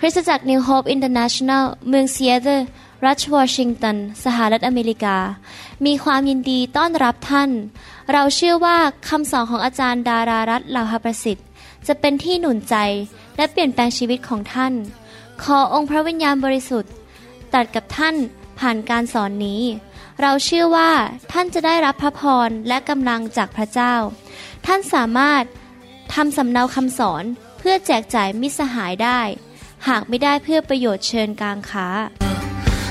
คริสตจักร New Hope International เมืองซีแอตเทิลรัฐวอชิงตัน สหรัฐอเมริกา มีความยินดีต้อนรับท่าน เราเชื่อว่าคำสอนของอาจารย์ดารารัตน์ลาวหประสิทธิ์ จะเป็นที่หนุนใจและเปลี่ยนแปลงชีวิตของท่าน ขอองค์พระวิญญาณบริสุทธิ์ตรัสกับท่านผ่านการสอนนี้ เราเชื่อว่าท่านจะได้รับพระพรและกำลังจากพระเจ้า ท่านสามารถทำสำเนาคำสอนเพื่อแจกจ่ายมิสหายได้ หากไม่ได้เพื่อประโยชน์เชิญกลางค้า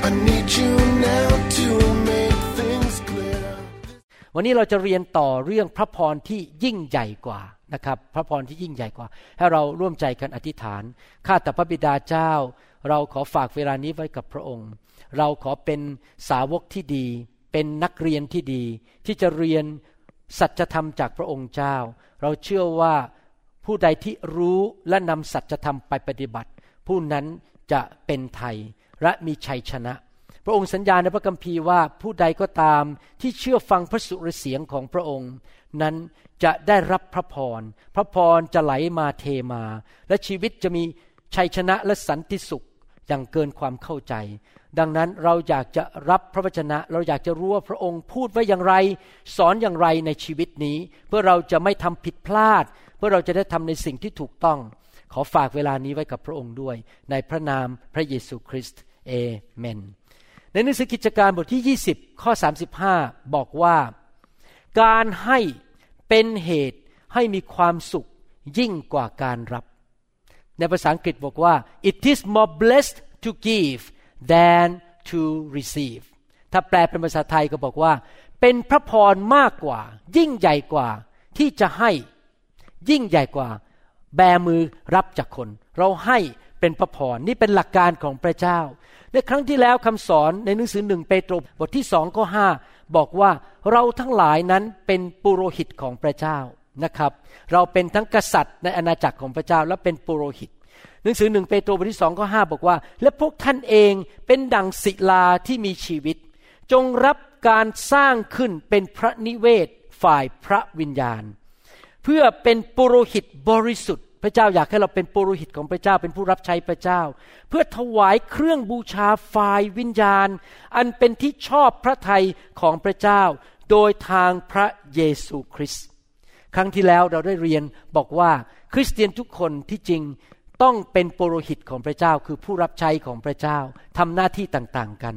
I need you now to make things clear. วันนี้เราจะเรียนต่อเรื่องพระพรที่ยิ่งใหญ่กว่านะครับ พระพรที่ยิ่งใหญ่กว่า ให้เราร่วมใจกันอธิษฐาน ข้าแต่พระบิดาเจ้า เราขอฝากเวลานี้ไว้กับพระองค์ เราขอเป็นสาวกที่ดี เป็นนักเรียนที่ดี ที่จะเรียนสัจธรรมจากพระองค์เจ้า เราเชื่อว่าผู้ใดที่รู้และนำสัจธรรมไปปฏิบัติ ผู้นั้นจะเป็นไทยและมีชัยชนะ พระองค์สัญญาในพระคัมภีร์ว่าผู้ใดก็ตามที่เชื่อฟังพระสุรเสียงของพระองค์ นั้นจะได้รับพระพร พระพรจะไหลมาเทมา และชีวิตจะมีชัยชนะและสันติสุขอย่างเกินความเข้าใจ ดังนั้นเราอยากจะรับพระวจนะ เราอยากจะรู้ว่าพระองค์พูดไว้อย่างไร สอนอย่างไรในชีวิตนี้ เพื่อเราจะไม่ทำผิดพลาด เพื่อเราจะได้ทำในสิ่งที่ถูกต้อง ขอฝากเวลานี้ไว้กับพระองค์ด้วย ในพระนามพระเยซูคริสต์เอเมน ในหนังสือกิจการบทที่ 20 ข้อ 35 บอกว่า การให้เป็นเหตุให้มีความสุขยิ่งกว่าการรับ ในภาษาอังกฤษบอกว่า it is more blessed to give than to receive ถ้าแปลเป็นภาษาไทยก็บอกว่า เป็นพระพรมากกว่า ยิ่งใหญ่กว่าที่จะให้ ยิ่งใหญ่กว่า แบมือรับจากคน เราให้เป็นพระพรนี่เป็นหลักการของพระเจ้า ในครั้งที่แล้วคำสอนในหนังสือหนึ่งเปโตรบทที่สองข้อห้าบอกว่าเราทั้งหลายนั้นเป็นปุโรหิตของพระเจ้านะครับ เราเป็นทั้งกษัตริย์ในอาณาจักรของพระเจ้าและเป็นปุโรหิต หนังสือหนึ่งเปโตรบทที่สองข้อห้าบอกว่า และพวกท่านเองเป็นดังศิลาที่มีชีวิต จงรับการสร้างขึ้นเป็นพระนิเวศฝ่ายพระวิญญาณ เพื่อเป็นปุโรหิตบริสุทธิ พระเจ้าอยากให้เราเป็นปุโรหิตของพระเจ้าเป็นผู้รับใช้พระเจ้า เพื่อถวายเครื่องบูชาฝ่ายวิญญาณ อันเป็นที่ชอบพระทัยของพระเจ้า โดยทางพระเยซูคริสต์ครั้งที่แล้วเราได้เรียนบอกว่าคริสเตียนทุกคนที่จริงต้องเป็นปุโรหิตของพระเจ้าคือผู้รับใช้ของพระเจ้าทำหน้าที่ต่างๆกัน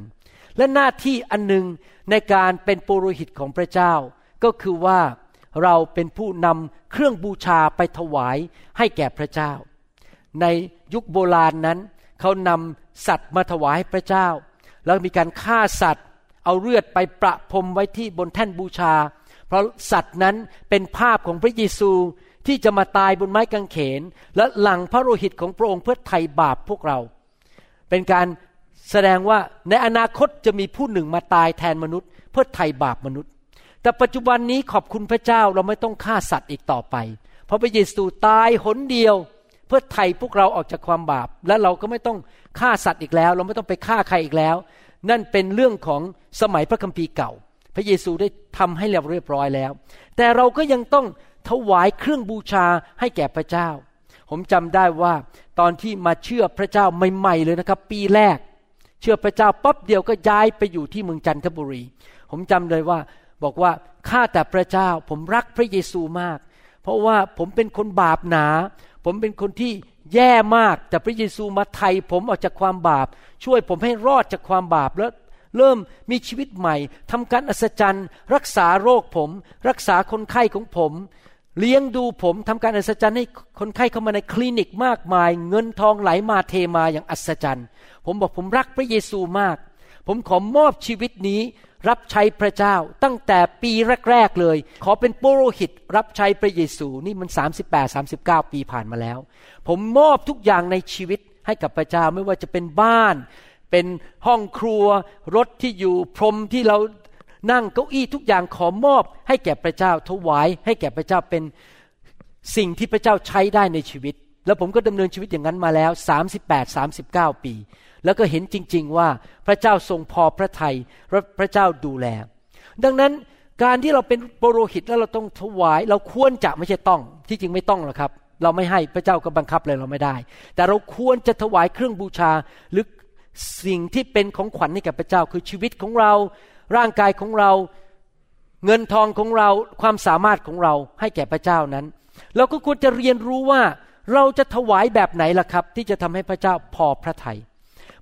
และหน้าที่อันหนึ่งในการเป็นปุโรหิตของพระเจ้า ก็คือว่า เราเป็นผู้นำเครื่องบูชาไปถวายให้แก่พระเจ้า ในยุคโบราณนั้น เขานำสัตว์มาถวายพระเจ้า แล้วมีการฆ่าสัตว์ เอาเลือดไปประพรมไว้ที่บนแท่นบูชา เพราะสัตว์นั้นเป็นภาพของพระเยซูที่จะมาตายบนไม้กางเขน และหลังพระโลหิตของพระองค์เพื่อไถ่บาปพวกเรา เป็นการแสดงว่าในอนาคตจะมีผู้หนึ่งมาตายแทนมนุษย์ เพื่อไถ่บาปมนุษย์ แต่ปัจจุบันนี้ขอบคุณพระเจ้าเราไม่ต้องฆ่าสัตว์อีกต่อไป เพราะพระเยซูตายหนเดียว เพื่อไถ่พวกเราออกจากความบาป และเราก็ไม่ต้องฆ่าสัตว์อีกแล้ว เราไม่ต้องไปฆ่าใครอีกแล้ว นั่นเป็นเรื่องของสมัยพระคัมภีร์เก่า พระเยซูได้ทำให้เราเรียบร้อยแล้ว แต่เราก็ยังต้องถวายเครื่องบูชาให้แก่พระเจ้า ผมจำได้ว่าตอนที่มาเชื่อพระเจ้าใหม่ๆเลยนะครับ ปีแรก เชื่อพระเจ้าปั๊บเดียวก็ย้ายไปอยู่ที่เมืองจันทบุรี ผมจำเลยว่า บอกว่าข้าแต่พระเจ้าผมรักพระเยซูมาก เพราะว่าผมเป็นคนบาปหนา ผมเป็นคนที่แย่มากแต่พระเยซูมาไถ่ผมออกจากความบาป ช่วยผมให้รอดจากความบาปแล้วเริ่มมีชีวิตใหม่ทำการอัศจรรย์ รักษาโรคผม รักษาคนไข้ของผม เลี้ยงดูผมทำการอัศจรรย์ให้คนไข้เข้ามาในคลินิกมากมาย เงินทองไหลมาเทมาอย่างอัศจรรย์ ผมบอกผมรักพระเยซูมาก ผมขอมอบชีวิตนี้ รับใช้พระเจ้าตั้งแต่ปีแรก ๆ เลย ขอเป็นปุโรหิตรับใช้พระเยซูนี่มัน 38 39 ปีผ่านมาแล้ว ผมมอบทุกอย่างในชีวิตให้กับพระเจ้าไม่ว่าจะเป็นบ้าน เป็นห้องครัว รถที่อยู่พรมที่เรานั่งเก้าอี้ทุกอย่างขอมอบให้แก่พระเจ้าถวายให้แก่พระเจ้าเป็นสิ่งที่พระเจ้าใช้ได้ในชีวิต แล้วผมก็ดำเนินชีวิตอย่างนั้นมาแล้ว 38 39 ปี แล้วก็เห็นจริง ๆ ว่าพระเจ้าทรงพอพระทัยและพระเจ้าดูแล ดังนั้นการที่เราเป็นปโรหิตแล้วเราต้องถวาย เราควรจะไม่ใช่ต้อง ที่จริงไม่ต้องหรอกครับ เราไม่ให้พระเจ้าก็บังคับเลยเราไม่ได้ แต่เราควรจะถวายเครื่องบูชาหรือสิ่งที่เป็นของขวัญให้กับพระเจ้า คือชีวิตของเรา ร่างกายของเรา เงินทองของเราความสามารถของเราให้แก่พระเจ้านั้น เราก็ควรจะเรียนรู้ว่าเราจะถวายแบบไหนล่ะครับ ที่จะทำให้พระเจ้าพอพระทยัย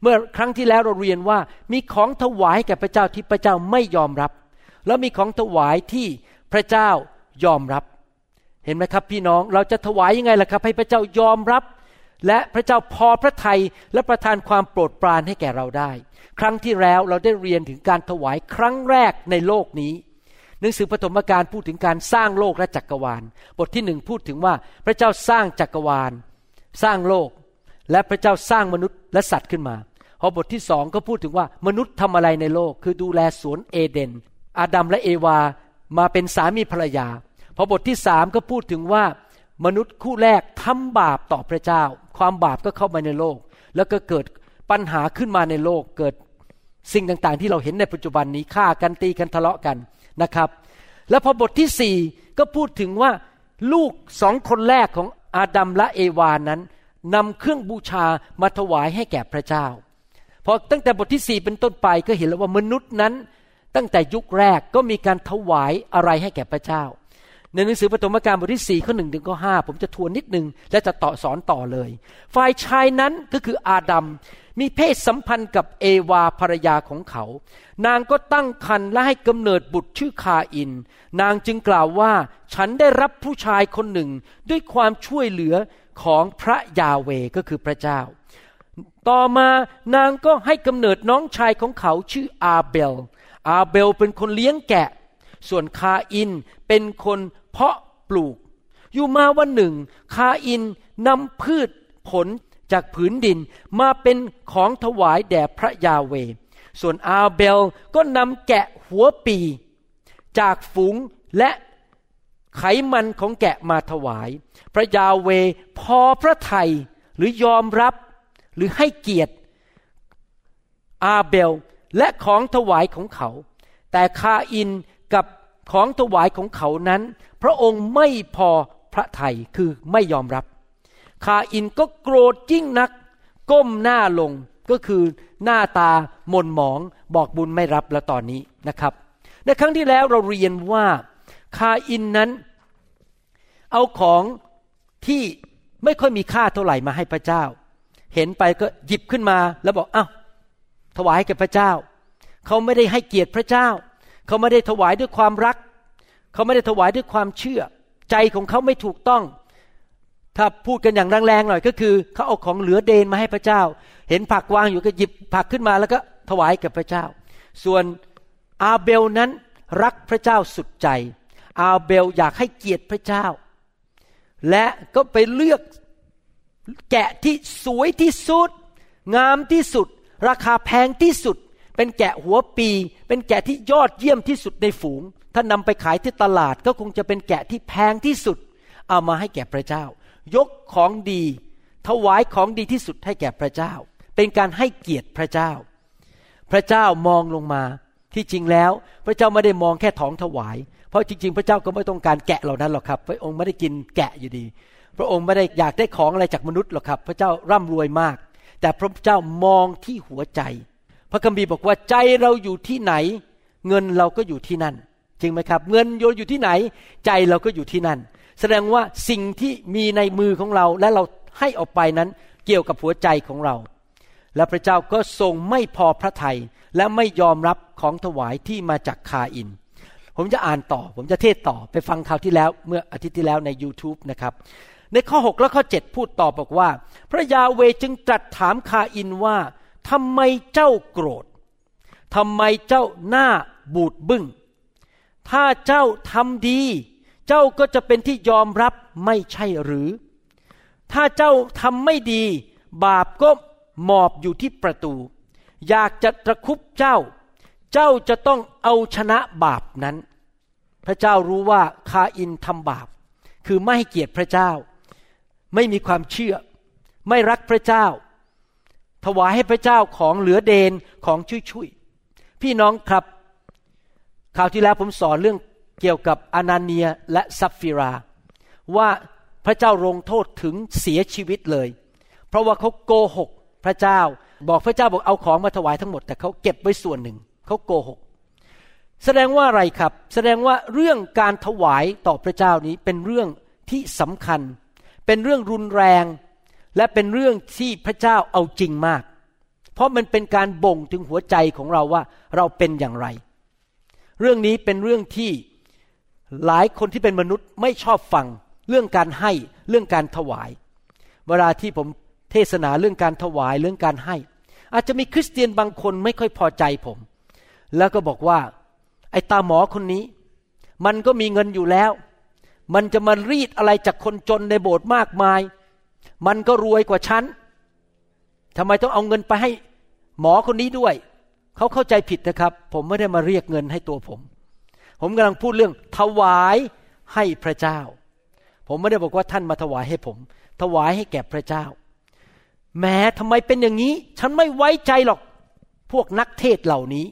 เมื่อครั้งที่แล้วเราเรียนว่า มีของถวายแก่พระเจ้าที่พระเจ้าไม่ยอมรับ แล้วมีของถวายที่พระเจ้ายอมรับ เห็นไหมครับพี่น้องเราจะถวายยังไงล่ะครับ ให้พระเจ้ายอมรับ และพระเจ้าพอพระทัยและประทานความโปรดปรานให้แก่เราได้ ครั้งที่แล้วเราได้เรียนถึงการถวายครั้งแรกในโลกนี้หนังสือปฐมกาลพูดถึงการสร้างโลกและจักรวาล บทที่หนึ่งพูดถึงว่าพระเจ้าสร้างจักรวาล สร้างโลก และพระเจ้าสร้างมนุษย์และสัตว์ขึ้นมาพอบทที่สองก็พูดถึงว่ามนุษย์ทำอะไรในโลก คือดูแลสวนเอเดน อาดัมและเอวามาเป็นสามีภรรยา พอบทที่สามก็พูดถึงว่ามนุษย์คู่แรกทำบาปต่อพระเจ้า ความบาปก็เข้ามาในโลก แล้วก็เกิดปัญหาขึ้นมาในโลก เกิดสิ่งต่างๆ ที่เราเห็นในปัจจุบันนี้ฆ่ากันตีกันทะเลาะกันนะครับ แล้วพอบทที่สี่ก็พูดถึงว่าลูกสองคนแรกของอาดัมและเอวานั้น นำเครื่องบูชามาถวายให้แก่พระเจ้า พอตั้งแต่บทที่สี่เป็นต้นไปก็เห็นแล้วว่ามนุษย์นั้น ตั้งแต่ยุคแรกก็มีการถวายอะไรให้แก่พระเจ้า ในหนังสือปฐมกาลบทที่สี่ข้อหนึ่งถึงข้อห้าผมจะทวนนิดนึง และจะต่อสอนต่อเลย ฝ่ายชายนั้นก็คืออาดัมมีเพศสัมพันธ์กับเอวาภรรยาของเขา นางก็ตั้งครรภ์และให้กำเนิดบุตรชื่อคาอิน นางจึงกล่าวว่า ฉันได้รับผู้ชายคนหนึ่งด้วยความช่วยเหลือ ของพระยาห์เวห์ก็คือพระเจ้า ต่อมานางก็ให้กำเนิดน้องชายของเขาชื่ออาเบล อาเบลเป็นคนเลี้ยงแกะ ส่วนคาอินเป็นคนเพาะปลูก อยู่มาวันหนึ่ง คาอินนำพืชผลจากผืนดินมาเป็นของถวายแด่พระยาเว ส่วนอาเบลก็นำแกะหัวปี จากฝูงและ ไขมันของแกะมาถวาย พระยาเวพอพระทัยหรือยอมรับหรือให้เกียรติ อาเบลและของถวายของเขา แต่คาอินกับของถวายของเขานั้น พระองค์ไม่พอพระทัยคือไม่ยอมรับ คาอินก็โกรธยิ่งนัก ก้มหน้าลงก็คือหน้าตาหม่นหมองบอกบุญไม่รับแล้วตอนนี้นะครับ ในครั้งที่แล้วเราเรียนว่า คาอินนั้น เอาของที่ไม่ค่อยมีค่าเท่าไหร่มาให้พระเจ้า เห็นไปก็หยิบขึ้นมาแล้วบอกอ้าวถวายให้แก่พระเจ้า เขาไม่ได้ให้เกียรติพระเจ้า เขาไม่ได้ถวายด้วยความรัก เขาไม่ได้ถวายด้วยความเชื่อ ใจของเขาไม่ถูกต้อง ถ้าพูดกันอย่างแรงๆหน่อยก็คือ เขาเอาของเหลือเดนมาให้พระเจ้า เห็นผักวางอยู่ก็หยิบผักขึ้นมาแล้วก็ถวายกับพระเจ้า ส่วนอาเบลนั้นรักพระเจ้าสุดใจ อาเบลอยากให้เกียรติพระเจ้า และก็ไปเลือกแกะที่สวยที่สุด งามที่สุด ราคาแพงที่สุด เป็นแกะหัวปี เป็นแกะที่ยอดเยี่ยมที่สุดในฝูง ถ้านำไปขายที่ตลาดก็คงจะเป็นแกะที่แพงที่สุด เอามาให้แก่พระเจ้า ยกของดี ถวายของดีที่สุดให้แก่พระเจ้า เป็นการให้เกียรติพระเจ้า พระเจ้ามองลงมาที่จริงแล้ว พระเจ้าไม่ได้มองแค่ของถวาย เพราะจริง ๆ พระเจ้าก็ไม่ต้องการแกะเหล่านั้นหรอกครับ พระองค์ไม่ได้กินแกะอยู่ดี พระองค์ไม่ได้อยากได้ของอะไรจากมนุษย์หรอกครับ พระเจ้าร่ำรวยมาก แต่พระเจ้ามองที่หัวใจ พระคัมภีร์บอกว่าใจเราอยู่ที่ไหน เงินเราก็อยู่ที่นั่น จริงไหมครับ เงินโยนอยู่ที่ไหน ใจเราก็อยู่ที่นั่น แสดงว่าสิ่งที่มีในมือของเราและเราให้ออกไปนั้นเกี่ยวกับหัวใจของเรา และพระเจ้าก็ทรงไม่พอพระทยัยและไม่ยอมรับของถวายที่มาจากคาอิน ผมจะอ่านต่อ ผมจะเทศต่อไปฟังคราวที่แล้วเมื่ออาทิตย์ที่แล้วใน YouTube นะครับ ในข้อ 6 และข้อ 7 พูดต่อบอกว่า พระยาเวจึงตรัสถามคาอินว่าทำไมเจ้าโกรธทำไมเจ้าหน้าบูดบึง้ง ถ้าเจ้าทำดี เจ้าก็จะเป็นที่ยอมรับไม่ใช่หรือ ถ้าเจ้าทำไม่ดี บาปก็หมอบอยู่ที่ประตู อยากจะตะคุบเจ้า เจ้าจะต้องเอาชนะบาปนั้น ระเจ้ารู้ว่าคาอินทำบาป คือไม่ให้เกียรติพระเจ้า ไม่มีความเชื่อ ไม่รักพระเจ้า ถวายให้พระเจ้าของเหลือเดนของชุยๆพี่น้องครับข่าวที่แล้วผมสอนเรื่องเกี่ยวกับอนาเนียและซัฟฟิรา ว่าพระเจ้าลงโทษถึงเสียชีวิตเลย เพราะว่าเขาโกหกพระเจ้า บอกพระเจ้าบอกเอาของมาถวายทั้งหมด แต่เขาเก็บไว้ส่วนหนึ่งเขาโกหก แสดงว่าอะไรครับ แสดงว่าเรื่องการถวายต่อพระเจ้านี้เป็นเรื่องที่สำคัญ เป็นเรื่องรุนแรง และเป็นเรื่องที่พระเจ้าเอาจริงมาก เพราะมันเป็นการบ่งถึงหัวใจของเราว่าเราเป็นอย่างไร เรื่องนี้เป็นเรื่องที่หลายคนที่เป็นมนุษย์ไม่ชอบฟังเรื่องการให้เรื่องการถวาย เวลาที่ผมเทศนาเรื่องการถวายเรื่องการให้ อาจจะมีคริสเตียนบางคนไม่ค่อยพอใจผม แล้วก็บอกว่า ไอ้ตาหมอคนนี้ มันก็มีเงินอยู่แล้ว มันจะมารีดอะไรจากคนจนในโบสถ์มากมาย มันก็รวยกว่าฉันทำไมต้องเอาเงินไปให้หมอคนนี้ด้วย เขาเข้าใจผิดนะครับ ผมไม่ได้มาเรียกเงินให้ตัวผม ผมกำลังพูดเรื่องถวายให้พระเจ้า ผมไม่ได้บอกว่าท่านมาถวายให้ผม ถวายให้แก่พระเจ้า แม้ทำไมเป็นอย่างนี้ ฉันไม่ไว้ใจหรอก พวกนักเทศเหล่านี้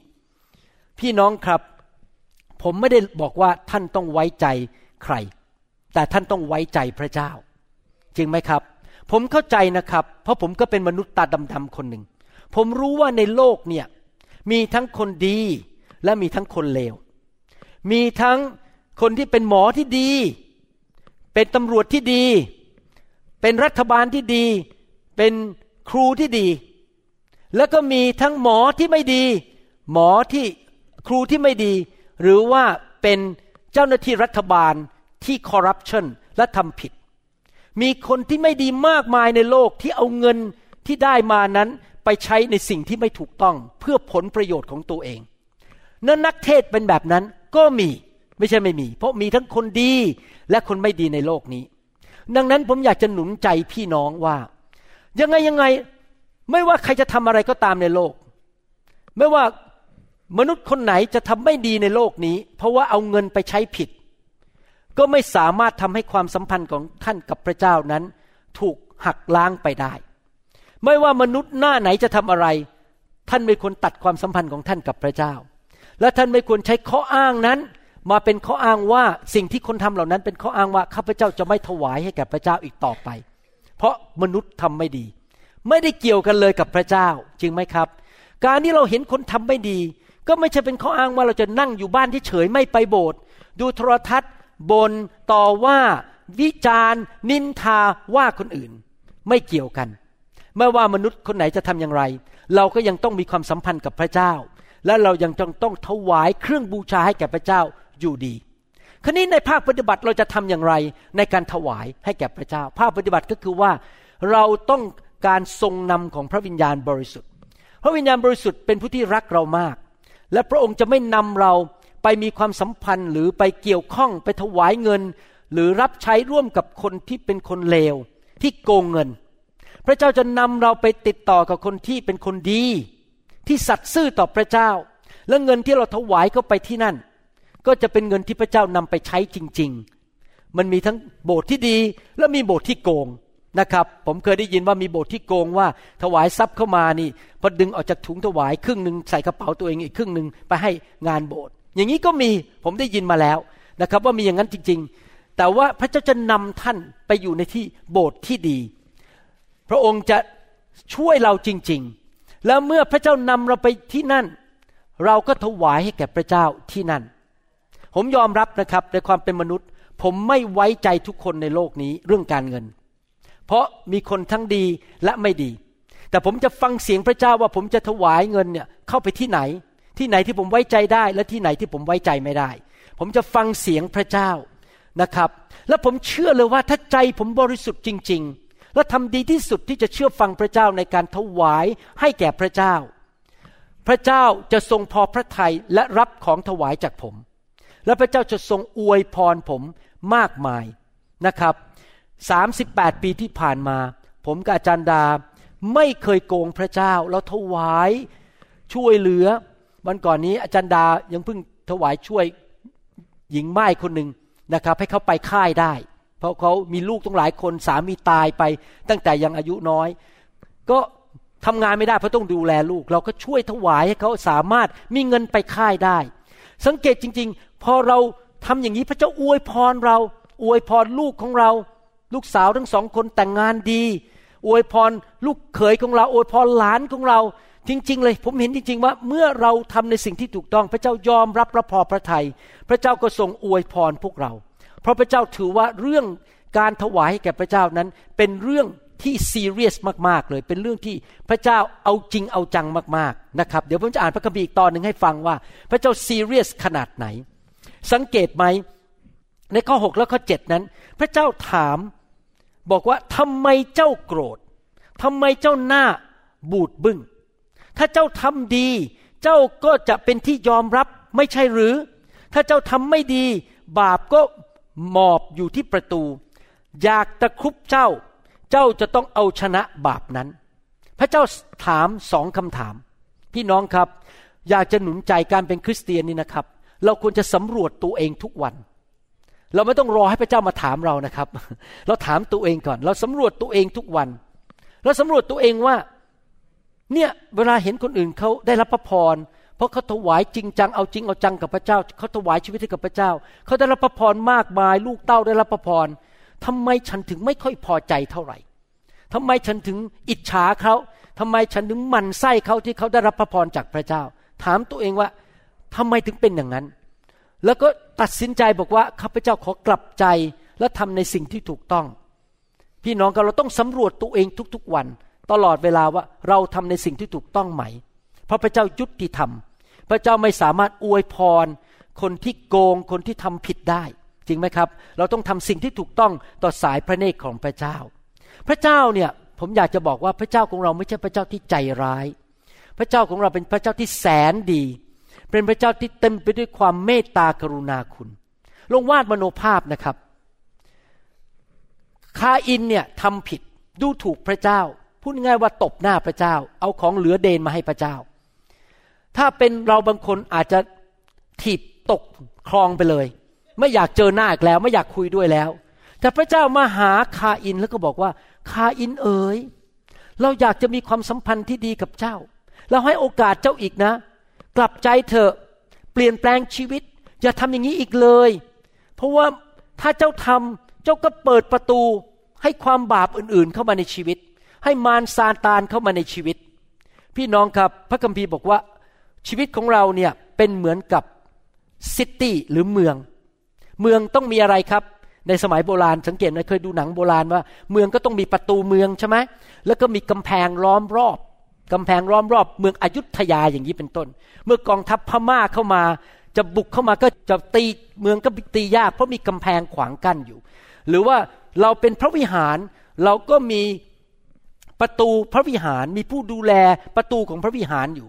พี่น้องครับ ผมไม่ได้บอกว่าท่านต้องไว้ใจใคร แต่ท่านต้องไว้ใจพระเจ้า จริงไหมครับ ผมเข้าใจนะครับ เพราะผมก็เป็นมนุษย์ตาดำๆคนหนึ่ง ผมรู้ว่าในโลกเนี่ยมีทั้งคนดีและมีทั้งคนเลว มีทั้งคนที่เป็นหมอที่ดี เป็นตำรวจที่ดี เป็นรัฐบาลที่ดี เป็นครูที่ดี แล้วก็มีทั้งหมอที่ไม่ดี หมอที่ครูที่ไม่ดี หรือว่าเป็นเจ้าหน้าที่รัฐบาลที่คอร์รัปชันและทำผิด มีคนที่ไม่ดีมากมายในโลกที่เอาเงินที่ได้มานั้นไปใช้ในสิ่งที่ไม่ถูกต้องเพื่อผลประโยชน์ของตัวเองนั่นนักเทศเป็นแบบนั้นก็มีไม่ใช่ไม่มี เพราะมีทั้งคนดีและคนไม่ดีในโลกนี้ ดังนั้นผมอยากจะหนุนใจพี่น้องว่า ยังไงยังไงไม่ว่าใครจะทำอะไรก็ตามในโลก ไม่ว่า มนุษย์คนไหนจะทำไม่ดีในโลกนี้ เพราะว่าเอาเงินไปใช้ผิด ก็ไม่สามารถทำให้ความสัมพันธ์ของท่านกับพระเจ้านั้น ถูกหักล้างไปได้ ไม่ว่ามนุษย์หน้าไหนจะทำอะไร ท่านไม่ควรตัดความสัมพันธ์ของท่านกับพระเจ้า และท่านไม่ควรใช้ข้ออ้างนั้น มาเป็นข้ออ้างว่าสิ่งที่คนทำเหล่านั้น เป็นข้ออ้างว่าข้าพเจ้าจะไม่ถวายให้แก่พระเจ้าอีกต่อไป เพราะมนุษย์ทำไม่ดี ไม่ได้เกี่ยวกันเลยกับพระเจ้าจริงไหมครับ การที่เราเห็นคนทำไม่ดี ก็ไม่ใช่เป็นข้ออ้างว่าเราจะนั่งอยู่บ้านที่เฉยไม่ไปโบสถ์ดูโทรทัศน์บนต่อว่าวิจารณ์ นินทาว่าคนอื่น ไม่เกี่ยวกันไม่ว่ามนุษย์คนไหนจะทำอย่างไร เราก็ยังต้องมีความสัมพันธ์กับพระเจ้า และเรายังต้องต้องถวายเครื่องบูชาให้แก่พระเจ้าอยู่ดีคราวนี้ในภาคปฏิบัติเราจะทำอย่างไรในการถวายให้แก่พระเจ้า ภาคปฏิบัติก็คือว่าเราต้องการทรงนำของพระวิญญาณบริสุทธิ์ พระวิญญาณบริสุทธิ์เป็นผู้ที่รักเรามาก และพระองค์จะไม่นำเราไปมีความสัมพันธ์หรือไปเกี่ยวข้องไปถวายเงิน หรือรับใช้ร่วมกับคนที่เป็นคนเลวที่โกงเงิน พระเจ้าจะนำเราไปติดต่อกับคนที่เป็นคนดี ที่สัตย์ซื่อต่อพระเจ้า และเงินที่เราถวายเข้าไปที่นั่น ก็จะเป็นเงินที่พระเจ้านำไปใช้จริง ๆ มันมีทั้งโบสถ์ที่ดีและมีโบสถ์ที่โกง นะครับ ผมเคยได้ยินว่ามีโบสถ์ที่โกงว่าถวายทรัพย์เข้ามานี่พอดึงออกจากถุงถวายครึ่งหนึ่งใส่กระเป๋าตัวเองอีกครึ่งหนึ่งไปให้งานโบสถ์อย่างนี้ก็มีผมได้ยินมาแล้วนะครับ ว่ามีอย่างนั้นจริง ๆ แต่ว่าพระเจ้าจะนำท่านไปอยู่ในที่โบสถ์ที่ดี พระองค์จะช่วยเราจริง ๆ แล้วเมื่อพระเจ้านำเราไปที่นั่น เราก็ถวายให้แก่พระเจ้าที่นั่น ผมยอมรับนะครับในความเป็นมนุษย์ ผมไม่ไว้ใจทุกคนในโลกนี้เรื่องการเงิน เพราะมีคนทั้งดีและไม่ดี แต่ผมจะฟังเสียงพระเจ้าว่าผมจะถวายเงินเนี่ยเข้าไปที่ไหน ที่ไหนที่ผมไว้ใจได้ และที่ไหนที่ผมไว้ใจไม่ได้ ผมจะฟังเสียงพระเจ้านะครับ และผมเชื่อเลยว่าถ้าใจผมบริสุทธิ์จริง ๆ และทำดีที่สุดที่จะเชื่อฟังพระเจ้าในการถวายให้แก่พระเจ้า พระเจ้าจะทรงพอพระทัยและรับของถวายจากผม และพระเจ้าจะทรงอวยพรผมมากมายนะครับ 38 ปีที่ผ่านมา ผมกับอาจารย์ดาไม่เคยโกงพระเจ้า เราถวายช่วยเหลือ วันก่อนนี้อาจารย์ดายังเพิ่งถวายช่วยหญิงไม้คนหนึ่งนะครับ ให้เขาไปค่ายได้ เพราะเขามีลูกต้องหลายคนสามีตายไป ตั้งแต่ยังอายุน้อย ก็ทำงานไม่ได้เพราะต้องดูแลลูก เราก็ช่วยถวายให้เขาสามารถมีเงินไปค่ายได้ สังเกตจริง ๆ พอเราทำอย่างนี้พระเจ้าอวยพรเรา อวยพรลูกของเรา ลูกสาวทั้งสองคนแต่งงานดี อวยพรลูกเขยของเรา อวยพรหลานของเรา จริง ๆ เลย ผมเห็นจริง ๆ ว่า เมื่อเราทำในสิ่งที่ถูกต้อง พระเจ้ายอมรับพระพอพระทยัยพระเจ้าก็ทรงอวยพรพวกเรา เพราะพระเจ้าถือว่าเรื่องการถวายให้แก่พระเจ้านั้น เป็นเรื่องที่ซีเรียสมากๆเลย เป็นเรื่องที่พระเจ้าเอาจริงเอาจังมากๆนะครับ เดี๋ยวผมจะอ่านพระคัมภีร์อีกตอนหนึ่งให้ฟังว่า พระเจ้าซีเรียสขนาดไหน สังเกตไหมในข้อ 6 และข้อ 7 นั้น พระเจ้าถาม บอกว่าทำไมเจ้าโกรธทำไมเจ้าหน้าบูดบึง้ง ถ้าเจ้าทำดี เจ้าก็จะเป็นที่ยอมรับไม่ใช่หรือ ถ้าเจ้าทำไม่ดี บาปก็หมอบอยู่ที่ประตู อยากตะครุบเจ้า เจ้าจะต้องเอาชนะบาปนั้น พระเจ้าถามสองคำถาม พี่น้องครับ อยากจะหนุนใจการเป็นคริสเตียนนี่นะครับ เราควรจะสำรวจตัวเองทุกวัน เราไม่ต้องรอให้พระเจ้ามาถามเรานะครับ เราถามตัวเองก่อน เราสำรวจตัวเองทุกวัน เราสำรวจตัวเองว่า เนี่ยเวลาเห็นคนอื่นเขาได้รับพระพร เพราะเขาถวายจริงจัง เอาจริงเอาจังกับพระเจ้า เขาถวายชีวิตให้กับพระเจ้า เขาได้รับพระพรมากมาย ลูกเต้าได้รับพระพรทำไมฉันถึงไม่ค่อยพอใจเท่าไหร่ทำไมฉันถึงอิจฉาเขาทำไมฉันถึงหมั่นไส้เขาที่เขาได้รับพระพรจากพระเจ้า ถามตัวเองว่าทำไมถึงเป็นอย่างนั้น แล้วก็ตัดสินใจบอกว่าข้าพเจ้าขอกลับใจและทำในสิ่งที่ถูกต้อง พี่น้องก็เราต้องสำรวจตัวเองทุกๆวัน ตลอดเวลาว่าเราทำในสิ่งที่ถูกต้องไหม เพราะพระเจ้ายุติธรรม พระเจ้าไม่สามารถอวยพร คนที่โกงคนที่ทำผิดได้ จริงไหมครับ เราต้องทำสิ่งที่ถูกต้องต่อสายพระเนตรของพระเจ้า พระเจ้าเนี่ยผมอยากจะบอกว่าพระเจ้าของเราไม่ใช่พระเจ้าที่ใจร้าย พระเจ้าของเราเป็นพระเจ้าที่แสนดี เป็นพระเจ้าที่เต็มไปด้วยความเมตตากรุณาคุณ ลงวาดมโนภาพนะครับ คาอินเนี่ยทำผิดดูถูกพระเจ้า พูดง่ายว่าตบหน้าพระเจ้า เอาของเหลือเดนมาให้พระเจ้า ถ้าเป็นเราบางคนอาจจะถีบตกคลองไปเลย ไม่อยากเจอหน้าอีกแล้ว ไม่อยากคุยด้วยแล้ว แต่พระเจ้ามาหาคาอินแล้วก็บอกว่า คาอินเอ๋ยเราอยากจะมีความสัมพันธ์ที่ดีกับเจ้า เราให้โอกาสเจ้าอีกนะ กลับใจเถอะเปลี่ยนแปลงชีวิต อย่าทำอย่างนี้อีกเลย เพราะว่าถ้าเจ้าทำเจ้าก็เปิดประตูให้ความบาปอื่นๆเข้ามาในชีวิต ให้มารซาตานเข้ามาในชีวิต พี่น้องครับพระคัมภีร์บอกว่าชีวิตของเราเนี่ยเป็นเหมือนกับซิตี้หรือเมือง เมืองต้องมีอะไรครับ ในสมัยโบราณสังเกตไหมเคยดูหนังโบราณว่า เมืองก็ต้องมีประตูเมืองใช่ไหมแล้วก็มีกำแพงล้อมรอบ กำแพงล้อมรอบเมืองอยุธยาอย่างนี้เป็นต้น เมื่อกองทัพพม่าเข้ามา จะบุกเข้ามาก็จะตีเมืองก็ตียากเพราะมีกำแพงขวางกั้นอยู่ หรือว่าเราเป็นพระวิหารเราก็มีประตูพระวิหารมีผู้ดูแลประตูของพระวิหารอยู่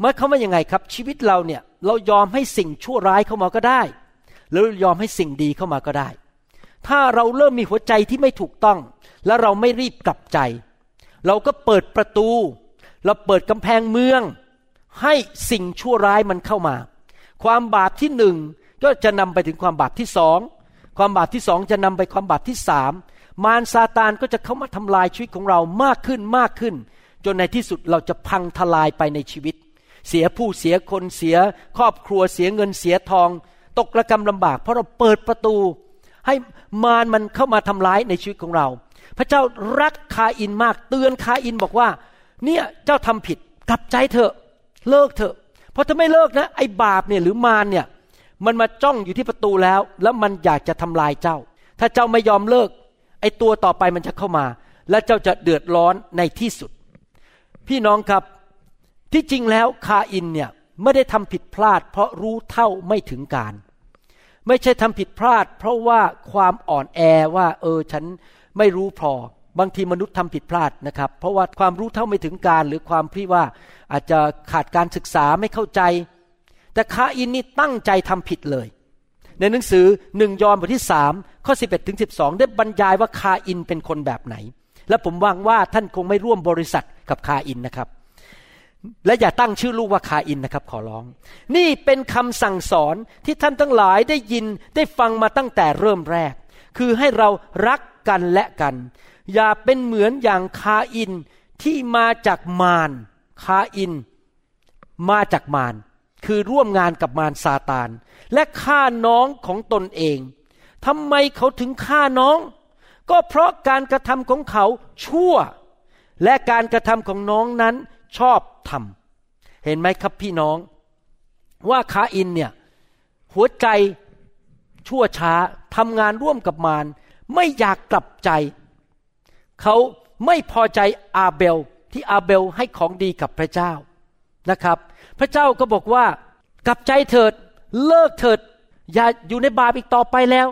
หมายความว่ายังไงครับ ชีวิตเราเนี่ยเรายอมให้สิ่งชั่วร้ายเข้ามาก็ได้หรือยอมให้สิ่งดีเข้ามาก็ได้ ถ้าเราเริ่มมีหัวใจที่ไม่ถูกต้อง แล้วเราไม่รีบกลับใจ เราก็เปิดประตู เราเปิดกำแพงเมือง ให้สิ่งชั่วร้ายมันเข้ามา ความบาปที่หนึ่งก็จะนำไปถึงความบาปที่สองความบาปที่สองจะนำไปความบาปที่สามมารซาตานก็จะเข้ามาทำลายชีวิตของเรามากขึ้นมากขึ้น จนในที่สุดเราจะพังทลายไปในชีวิต เสียผู้เสียคนเสีย ครอบครัวเสียเงินเสียทอง ตกระกรรมลำบาก เพราะเราเปิดประตู ให้มารมันเข้ามาทำร้ายในชีวิตของเรา พระเจ้ารักคาอินมากเตือนคาอินบอกว่า เนี่ยเจ้าทำผิดกลับใจเถอะเลิกเถอะ เพราะถ้าไม่เลิกนะไอ้บาปเนี่ยหรือมารเนี่ยมันมาจ้องอยู่ที่ประตูแล้ว แล้วมันอยากจะทำลายเจ้า ถ้าเจ้าไม่ยอมเลิก ไอ้ตัวต่อไปมันจะเข้ามา และเจ้าจะเดือดร้อนในที่สุด พี่น้องครับที่จริงแล้วคาอินเนี่ยไม่ได้ทำผิดพลาด เพราะรู้เท่าไม่ถึงการ ไม่ใช่ทำผิดพลาด เพราะว่าความอ่อนแอว่า เออฉันไม่รู้พอ บางทีมนุษย์ทำผิดพลาดนะครับ เพราะว่าความรู้เท่าไม่ถึงการณ์หรือความที่ว่าอาจจะขาดการศึกษาไม่เข้าใจ แต่คาอินนี่ตั้งใจทำผิดเลย ในหนังสือหนึ่งยอห์นบทที่สามข้อสิบเอ็ดถึงสิบสองได้บรรยายว่าคาอินเป็นคนแบบไหน และผมหวังว่าท่านคงไม่ร่วมบริษัทกับคาอินนะครับ และอย่าตั้งชื่อลูกว่าคาอินนะครับ ขอร้อง นี่เป็นคำสั่งสอนที่ท่านทั้งหลายได้ยินได้ฟังมาตั้งแต่เริ่มแรก คือให้เรารักกันและกัน อย่าเป็นเหมือนอย่างคาอินที่มาจากมารคาอิน มาจากมารคือร่วมงานกับมารซาตาน และฆ่าน้องของตนเองทำไมเขาถึงฆ่าน้อง ก็เพราะการกระทำของเขาชั่ว และการกระทำของน้องนั้นชอบทำเห็นไหมครับพี่น้อง ว่าคาอินเนี่ยหัวใจชั่วช้าทำงานร่วมกับมารไม่อยากกลับใจ เขาไม่พอใจอาเบลที่อาเบลให้ของดีกับพระเจ้านะครับ พระเจ้าก็บอกว่ากลับใจเถิดเลิกเถิด อย่าอยู่ในบาปอีกต่อไปแล้ว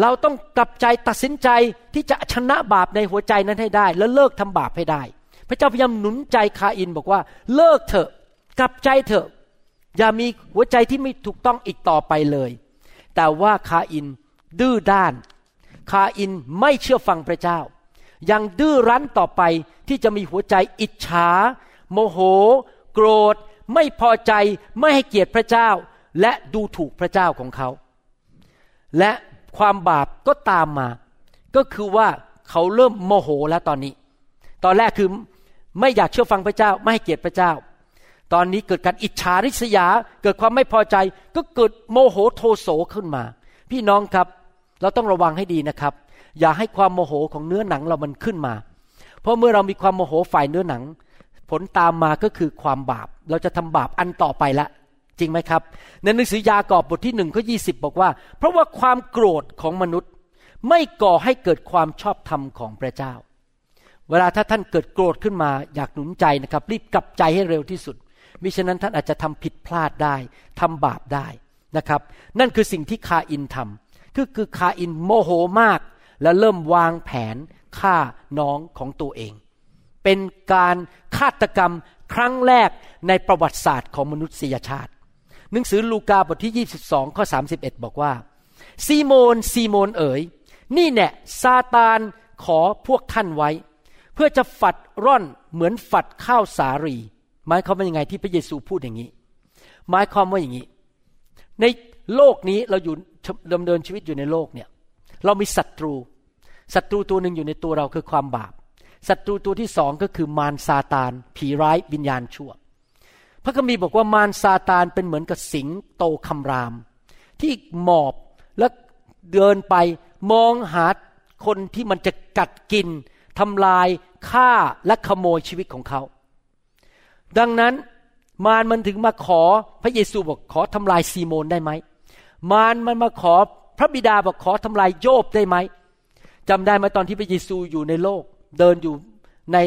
เราต้องกลับใจตัดสินใจที่จะชนะบาปในหัวใจนั้นให้ได้ แล้วเลิกทำบาปให้ได้ พระเจ้าพยายามหนุนใจคาอินบอกว่า เลิกเถอะ กลับใจเถอะ อย่ามีหัวใจที่ไม่ถูกต้องอีกต่อไปเลย แต่ว่าคาอินดื้อด้าน คาอินไม่เชื่อฟังพระเจ้า ยังดื้อรั้นต่อไปที่จะมีหัวใจอิจฉา โมโห โกรธ ไม่พอใจไม่ให้เกียรติพระเจ้า และดูถูกพระเจ้าของเขา และความบาปก็ตามมา ก็คือว่าเขาเริ่มโมโหแล้วตอนนี้ ตอนแรกคือไม่อยากเชื่อฟังพระเจ้า ไม่ให้เกียรติพระเจ้า ตอนนี้เกิดการอิจฉาริษยา เกิดความไม่พอใจ ก็เกิดโมโหโทโสขึ้นมา พี่น้องครับ เราต้องระวังให้ดีนะครับ อย่าให้ความโมโหของเนื้อหนังเรามันขึ้นมา เพราะเมื่อเรามีความโมโหฝ่ายเนื้อหนัง ผลตามมาก็คือความบาป เราจะทำบาปอันต่อไปละ จริงไหมครับ ในหนังสือยากอบบทที่หนึ่งข้อยีบอกว่า เพราะว่าความโกรธของมนุษย์ ไม่ก่อให้เกิดความชอบธรรมของพระเจ้า เวลาถ้าท่านเกิดโกรธขึ้นมาอยากหนุนใจนะครับรีบกลับใจให้เร็วที่สุดมิฉะนั้นท่านอาจจะทำผิดพลาดได้ทำบาปได้นะครับ นั่นคือสิ่งที่คาอินทำคือคือคาอินโมโหมาก และเริ่มวางแผนฆ่าน้องของตัวเอง เป็นการฆาตกรรมครั้งแรกในประวัติศาสตร์ของมนุษยชาติ หนังสือลูกาบทที่ 22 ข้อ 31 บอกว่า ซีโมน ซีโมนเอ๋ย นี่แน่ซาตานขอพวกท่านไว้ เพื่อจะฝัดร่อนเหมือนฝัดข้าวสาลีหมายความว่ายังไงที่พระเยซูพูดอย่างนี้ หมายความว่าอย่างนี้ ในโลกนี้เราอยู่ดำเนินชีวิตอยู่ในโลกเนี่ย เรามีศัตรูศัตรูตัวหนึ่งอยู่ในตัวเราคือความบาปศัตรูตัวที่สองก็คือมารซาตาน ผีร้ายวิญญาณชั่ว พระคัมภีร์บอกว่ามารซาตานเป็นเหมือนกับสิงโตคำราม ที่หมอบและเดินไปมองหาคนที่มันจะกัดกินทำลายฆ่าและขโมยชีวิตของเขา ดังนั้นมารมันถึงมาขอพระเยซูบอกขอทำลายซีโมนได้ไหมมารมันมาขอ พระบิดาบอกขอทำลายโยบได้ไหมจำได้ไหมตอนที่พระเยซูอยู่ในโลก เดินอยู่ใน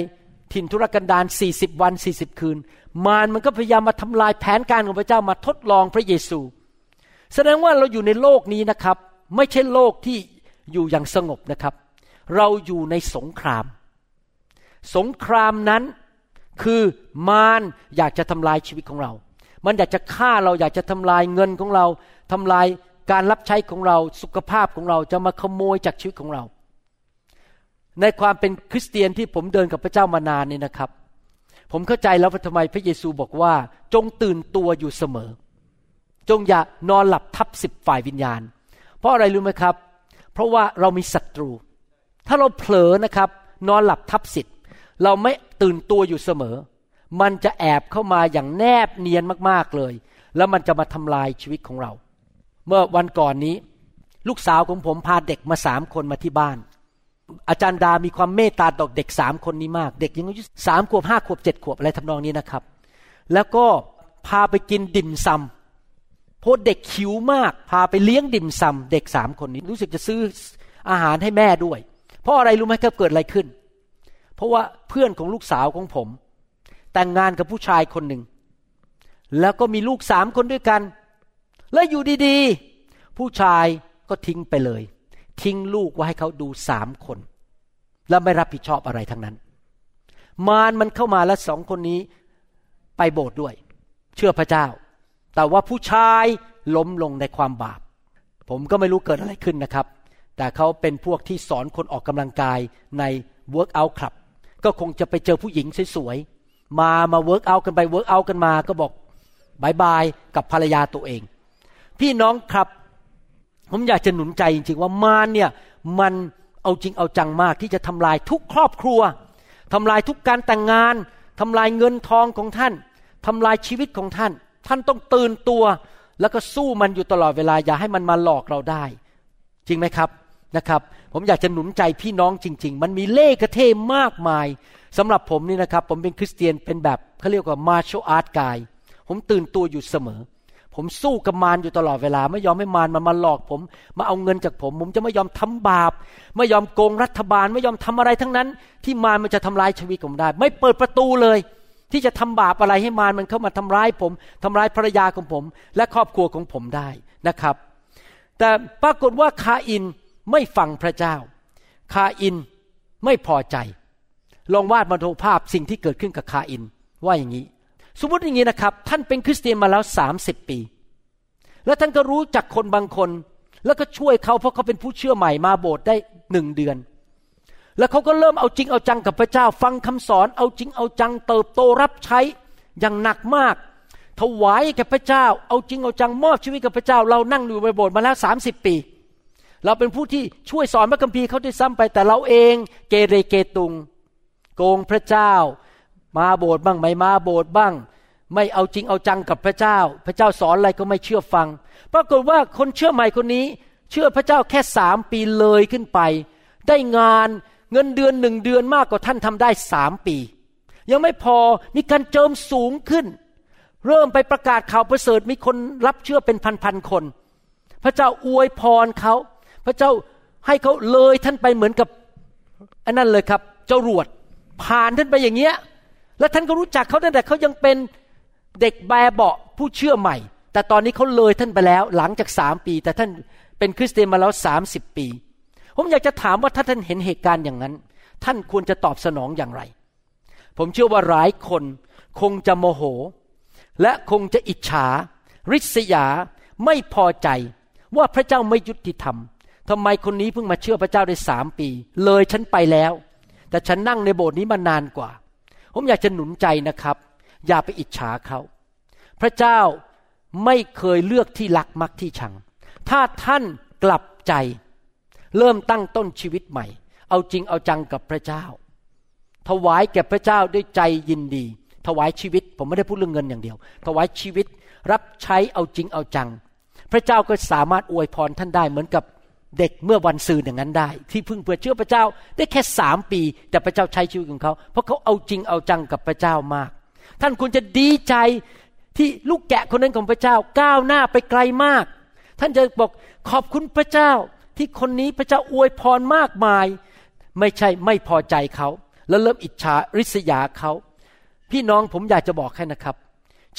ถิ่นทุรกันดาร40 วัน 40 คืน มารมันก็พยายามมาทำลายแผนการของพระเจ้ามาทดลองพระเยซู แสดงว่าเราอยู่ในโลกนี้นะครับ ไม่ใช่โลกที่อยู่อย่างสงบนะครับ เราอยู่ในสงคราม สงครามนั้นคือมารอยากจะทำลายชีวิตของเรา มันอยากจะฆ่าเราอยากจะทำลายเงินของเราทำลาย การรับใช้ของเราสุขภาพของเราจะมาขโมยจากชีวิตของเรา ในความเป็นคริสเตียนที่ผมเดินกับพระเจ้ามานานนี่นะครับ ผมเข้าใจแล้วว่าทำไมพระเยซูบอกว่า จงตื่นตัวอยู่เสมอ จงอย่านอนหลับทับสิบฝ่ายวิญญาณ เพราะอะไรรู้ไหมครับ เพราะว่าเรามีศัตรู ถ้าเราเผลอนะครับ นอนหลับทับสิทธิ์เราไม่ตื่นตัวอยู่เสมอ มันจะแอบเข้ามาอย่างแนบเนียนมากๆเลย แล้วมันจะมาทำลายชีวิตของเรา เมื่อวันก่อนนี้ ลูกสาวของผมพาเด็กมาสามคนมาที่บ้าน อาจารย์ดามีความเมตตาต่อเด็กสามคนนี้มาก เด็กยังอายุสามขวบห้าขวบเจ็ดขวบอะไรทำนองนี้นะครับ แล้วก็พาไปกินดิ่มซำเพราะเด็กหิวมาก พาไปเลี้ยงดิ่มซำเด็กสามคนนี้ รู้สึกจะซื้ออาหารให้แม่ด้วย เพราะอะไรรู้ไหมครับเกิดอะไรขึ้น เพราะว่าเพื่อนของลูกสาวของผม แต่งงานกับผู้ชายคนหนึ่งแล้วก็มีลูกสามคนด้วยกัน และอยู่ดีๆ ผู้ชายก็ทิ้งไปเลย ทิ้งลูกไว้ให้เขาดูสามคน แล้วไม่รับผิดชอบอะไรทั้งนั้น มารมันเข้ามาแล้วสองคนนี้ไปโบสถ์ด้วย เชื่อพระเจ้า แต่ว่าผู้ชายล้มลงในความบาป ผมก็ไม่รู้เกิดอะไรขึ้นนะครับ แต่เขาเป็นพวกที่สอนคนออกกำลังกายใน Workout Club ก็คงจะไปเจอผู้หญิงสวยๆ มามา work out กันไป work out กันมาก็บอก bye bye กับภรรยาตัวเอง พี่น้องครับ ผมอยากจะหนุนใจจริงๆว่ามารเนี่ยมันเอาจริงเอาจังมากที่จะทำลายทุกครอบครัวทำลายทุกการแต่งงานทำลายเงินทองของท่านทำลายชีวิตของท่าน ท่านต้องตื่นตัว แล้วก็สู้มันอยู่ตลอดเวลาอย่าให้มันมาหลอกเราได้ จริงไหมครับนะครับ ผมอยากจะหนุนใจพี่น้องจริง ๆ มันมีเล่กระเทมากมายสำหรับผมนี่นะครับ ผมเป็นคริสเตียนเป็นแบบเขาเรียกว่ามาร์ชอาร์ตกายผมตื่นตัวอยู่เสมอ ผมสู้กับมารอยู่ตลอดเวลา ไม่ยอมให้มารมันมาหลอกผม มาเอาเงินจากผม ผมจะไม่ยอมทำบาป ไม่ยอมโกงรัฐบาล ไม่ยอมทำอะไรทั้งนั้น ที่มารมันจะทำลายชีวิตผมได้ ไม่เปิดประตูเลย ที่จะทำบาปอะไรให้มารมันเข้ามาทำร้ายผมทำร้ายภรรยาของผม และครอบครัวของผมได้นะครับ แต่ปรากฏว่าคาอินไม่ฟังพระเจ้า คาอินไม่พอใจ ลองวาดมาดูภาพสิ่งที่เกิดขึ้นกับคาอินว่าอย่างนี้ สมมติอย่างนี้นะครับ ท่านเป็นคริสเตียนมาแล้วสามสิบปี แล้วท่านก็รู้จักคนบางคน แล้วก็ช่วยเขาเพราะเขาเป็นผู้เชื่อใหม่มาโบสถ์ได้หนึ่งเดือน แล้วเขาก็เริ่มเอาจริงเอาจังกับพระเจ้า ฟังคำสอน เอาจริงเอาจัง เติบโตรับใช้อย่างหนักมาก ถวายแก่พระเจ้า เอาจริงเอาจังมอบชีวิตกับพระเจ้า เรานั่งอยู่ในโบสถ์มาแล้วสามสิบปี เราเป็นผู้ที่ช่วยสอนพระคัมภีร์เขาด้วยซ้ำไปแต่เราเองเกเรเกตุง โกงพระเจ้า มาโบสถ์บ้างไม่มาโบสถ์บ้าง ไม่เอาจริงเอาจังกับพระเจ้า พระเจ้าสอนอะไรก็ไม่เชื่อฟัง ปรากฏว่าคนเชื่อใหม่คนนี้ เชื่อพระเจ้าแค่สามปีเลยขึ้นไป ได้งานเงินเดือนหนึ่งเดือนมากกว่าท่านทำได้สามปี ยังไม่พอมีการเจิมสูงขึ้น เริ่มไปประกาศข่าวประเสริฐมีคนรับเชื่อเป็นพันๆคน พระเจ้าอวยพรเขาพระเจ้าให้เขาเลยท่านไปเหมือนกับอันนั้นเลยครับ เจ้ารวดผ่านท่านไปอย่างเงี้ย แล้วท่านก็รู้จักเขาตั้งแต่เขายังเป็นเด็กแบเบาผู้เชื่อใหม่ แต่ตอนนี้เขาเลยท่านไปแล้วหลังจากสามปี แต่ท่านเป็นคริสเตียนมาแล้วสามสิบปี ผมอยากจะถามว่าถ้าท่านเห็นเหตุการณ์อย่างนั้น ท่านควรจะตอบสนองอย่างไร ผมเชื่อว่าหลายคนคงจะโมโห และคงจะอิจฉา ริษยาไม่พอใจว่าพระเจ้าไม่ยุติธรรมทำไมคนนี้เพิ่งมาเชื่อพระเจ้าได้สามปี เลยฉันไปแล้ว แต่ฉันนั่งในโบสถ์นี้มานานกว่า ผมอยากจะหนุนใจนะครับ อย่าไปอิจฉาเขา พระเจ้าไม่เคยเลือกที่รักมักที่ชัง ถ้าท่านกลับใจ เริ่มตั้งต้นชีวิตใหม่ เอาจริงเอาจังกับพระเจ้า ถวายแก่พระเจ้าด้วยใจยินดี ถวายชีวิตผมไม่ได้พูดเรื่องเงินอย่างเดียว ถวายชีวิตรับใช้เอาจริงเอาจัง พระเจ้าก็สามารถอวยพรท่านได้เหมือนกับ เด็กเมื่อวันซืนอย่างนั้นได้ ที่เพิ่งเปิดเชื่อพระเจ้าได้แค่สามปี แต่พระเจ้าใช้ชีวิตของเขา เพราะเขาเอาจริงเอาจังกับพระเจ้ามาก ท่านควรจะดีใจที่ลูกแกะคนนั้นของพระเจ้าก้าวหน้าไปไกลมาก ท่านจะบอกขอบคุณพระเจ้า ที่คนนี้พระเจ้าอวยพรมากมาย ไม่ใช่ไม่พอใจเขา แล้วเริ่มอิจฉาริษยาเขา พี่น้องผมอยากจะบอกให้นะครับ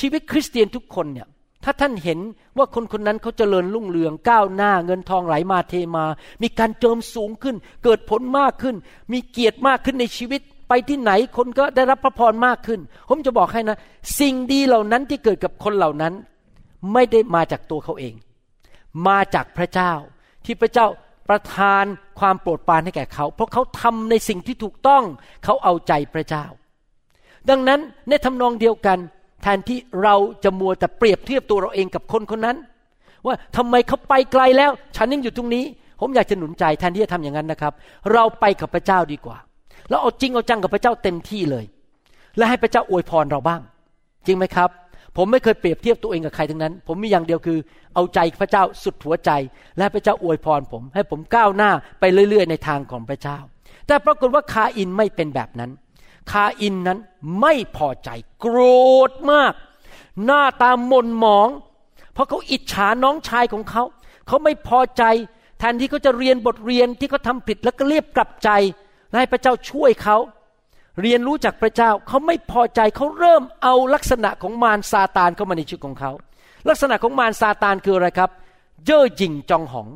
ชีวิตคริสเตียนทุกคนเนี่ย ถ้าท่านเห็นว่าคนคนนั้นเขาเจริญรุ่งเรืองก้าวหน้าเงินทองไหลมาเทมา มีการเจิมสูงขึ้น เกิดผลมากขึ้น มีเกียรติมากขึ้นในชีวิต ไปที่ไหนคนก็ได้รับพระพรมากขึ้น ผมจะบอกให้นะ สิ่งดีเหล่านั้นที่เกิดกับคนเหล่านั้น ไม่ได้มาจากตัวเขาเอง มาจากพระเจ้า ที่พระเจ้าประทานความโปรดปรานให้แก่เขา เพราะเขาทำในสิ่งที่ถูกต้องเขาเอาใจพระเจ้า ดังนั้นในทำนองเดียวกัน ทนที่เราจะมัวแต่เปรียบเทียบตัวเราเองกับคนคนนั้น ว่าทำไมเขาไปไกลแล้ว ฉันยังอยู่ตรงนี้ ผมอยากจะหนุนใจแทนที่จะทำอย่างนั้นนะครับ เราไปกับพระเจ้าดีกว่าแล้วเอาจริงเอาจังกับพระเจ้าเต็มที่เลย และให้พระเจ้าอวยพรเราบ้าง จริงไหมครับ ผมไม่เคยเปรียบเทียบตัวเองกับใครทั้งนั้น ผมมีอย่างเดียวคือ เอาใจพระเจ้าสุดหัวใจ และพระเจ้าอวยพรผม ให้ผมก้าวหน้าไปเรื่อย ๆ ในทางของพระเจ้า แต่ปรากฏว่าคาอินไม่เป็นแบบนั้น คาอินนั้นไม่พอใจโกรธมาก หน้าตาหม่นหมอง เพราะเขาอิจฉาน้องชายของเขา เขาไม่พอใจแทนที่เขาจะเรียนบทเรียนที่เขาทาผิดแล้วก็เรียบกลับใจและให้พระเจ้าช่วยเขา เรียนรู้จากพระเจ้าเขาไม่พอใจเขาเริ่มเอาลักษณะของมารซาตานเข้ามาในชีวิตของเขาลักษณะของมารซาตานคืออะไรครับ เย่อหยิ่งจองหอง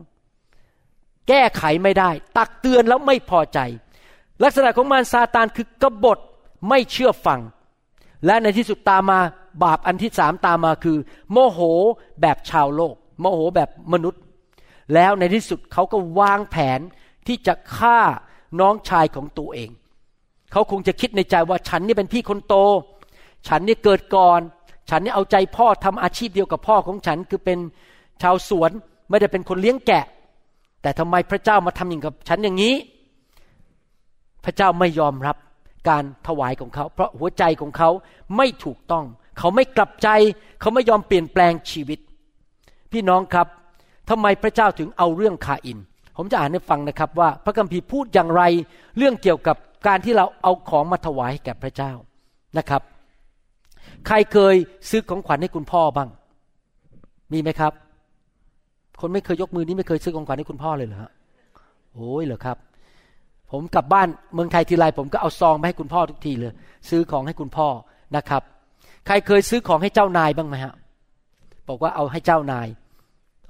แก้ไขไม่ได้ ตักเตือนแล้วไม่พอใจ ลักษณะของมารซาตานคือกบฏไม่เชื่อฟัง และในที่สุดตามมาบาปอันที่สามตามมาคือ โมโหแบบชาวโลก โมโหแบบมนุษย์ แล้วในที่สุดเขาก็วางแผนที่จะฆ่าน้องชายของตัวเอง เขาคงจะคิดในใจว่าฉันนี่เป็นพี่คนโต ฉันนี่เกิดก่อน ฉันนี่เอาใจพ่อทำอาชีพเดียวกับพ่อของฉันคือเป็นชาวสวนไม่ได้เป็นคนเลี้ยงแกะ แต่ทำไมพระเจ้ามาทำอย่างกับฉันอย่างนี้ พระเจ้าไม่ยอมรับการถวายของเขา เพราะหัวใจของเขาไม่ถูกต้อง เขาไม่กลับใจ เขาไม่ยอมเปลี่ยนแปลงชีวิต พี่น้องครับทำไมพระเจ้าถึงเอาเรื่องคาอิน ผมจะอ่านให้ฟังนะครับว่า พระคัมภีร์พูดอย่างไร เรื่องเกี่ยวกับการที่เราเอาของมาถวายให้แก่พระเจ้านะครับ ใครเคยซื้อของขวัญให้คุณพ่อบ้าง มีไหมครับ คนไม่เคยยกมือนี้ไม่เคยซื้อของขวัญให้คุณพ่อเลยเหรอฮะโอ้ยเหรอครับ ผมกลับบ้านเมืองไทยทีไรผมก็เอาซองมาให้คุณพ่อทุกทีเลย ซื้อของให้คุณพ่อนะครับ ใครเคยซื้อของให้เจ้านายบ้างไหมฮะบอกว่าเอาให้เจ้านาย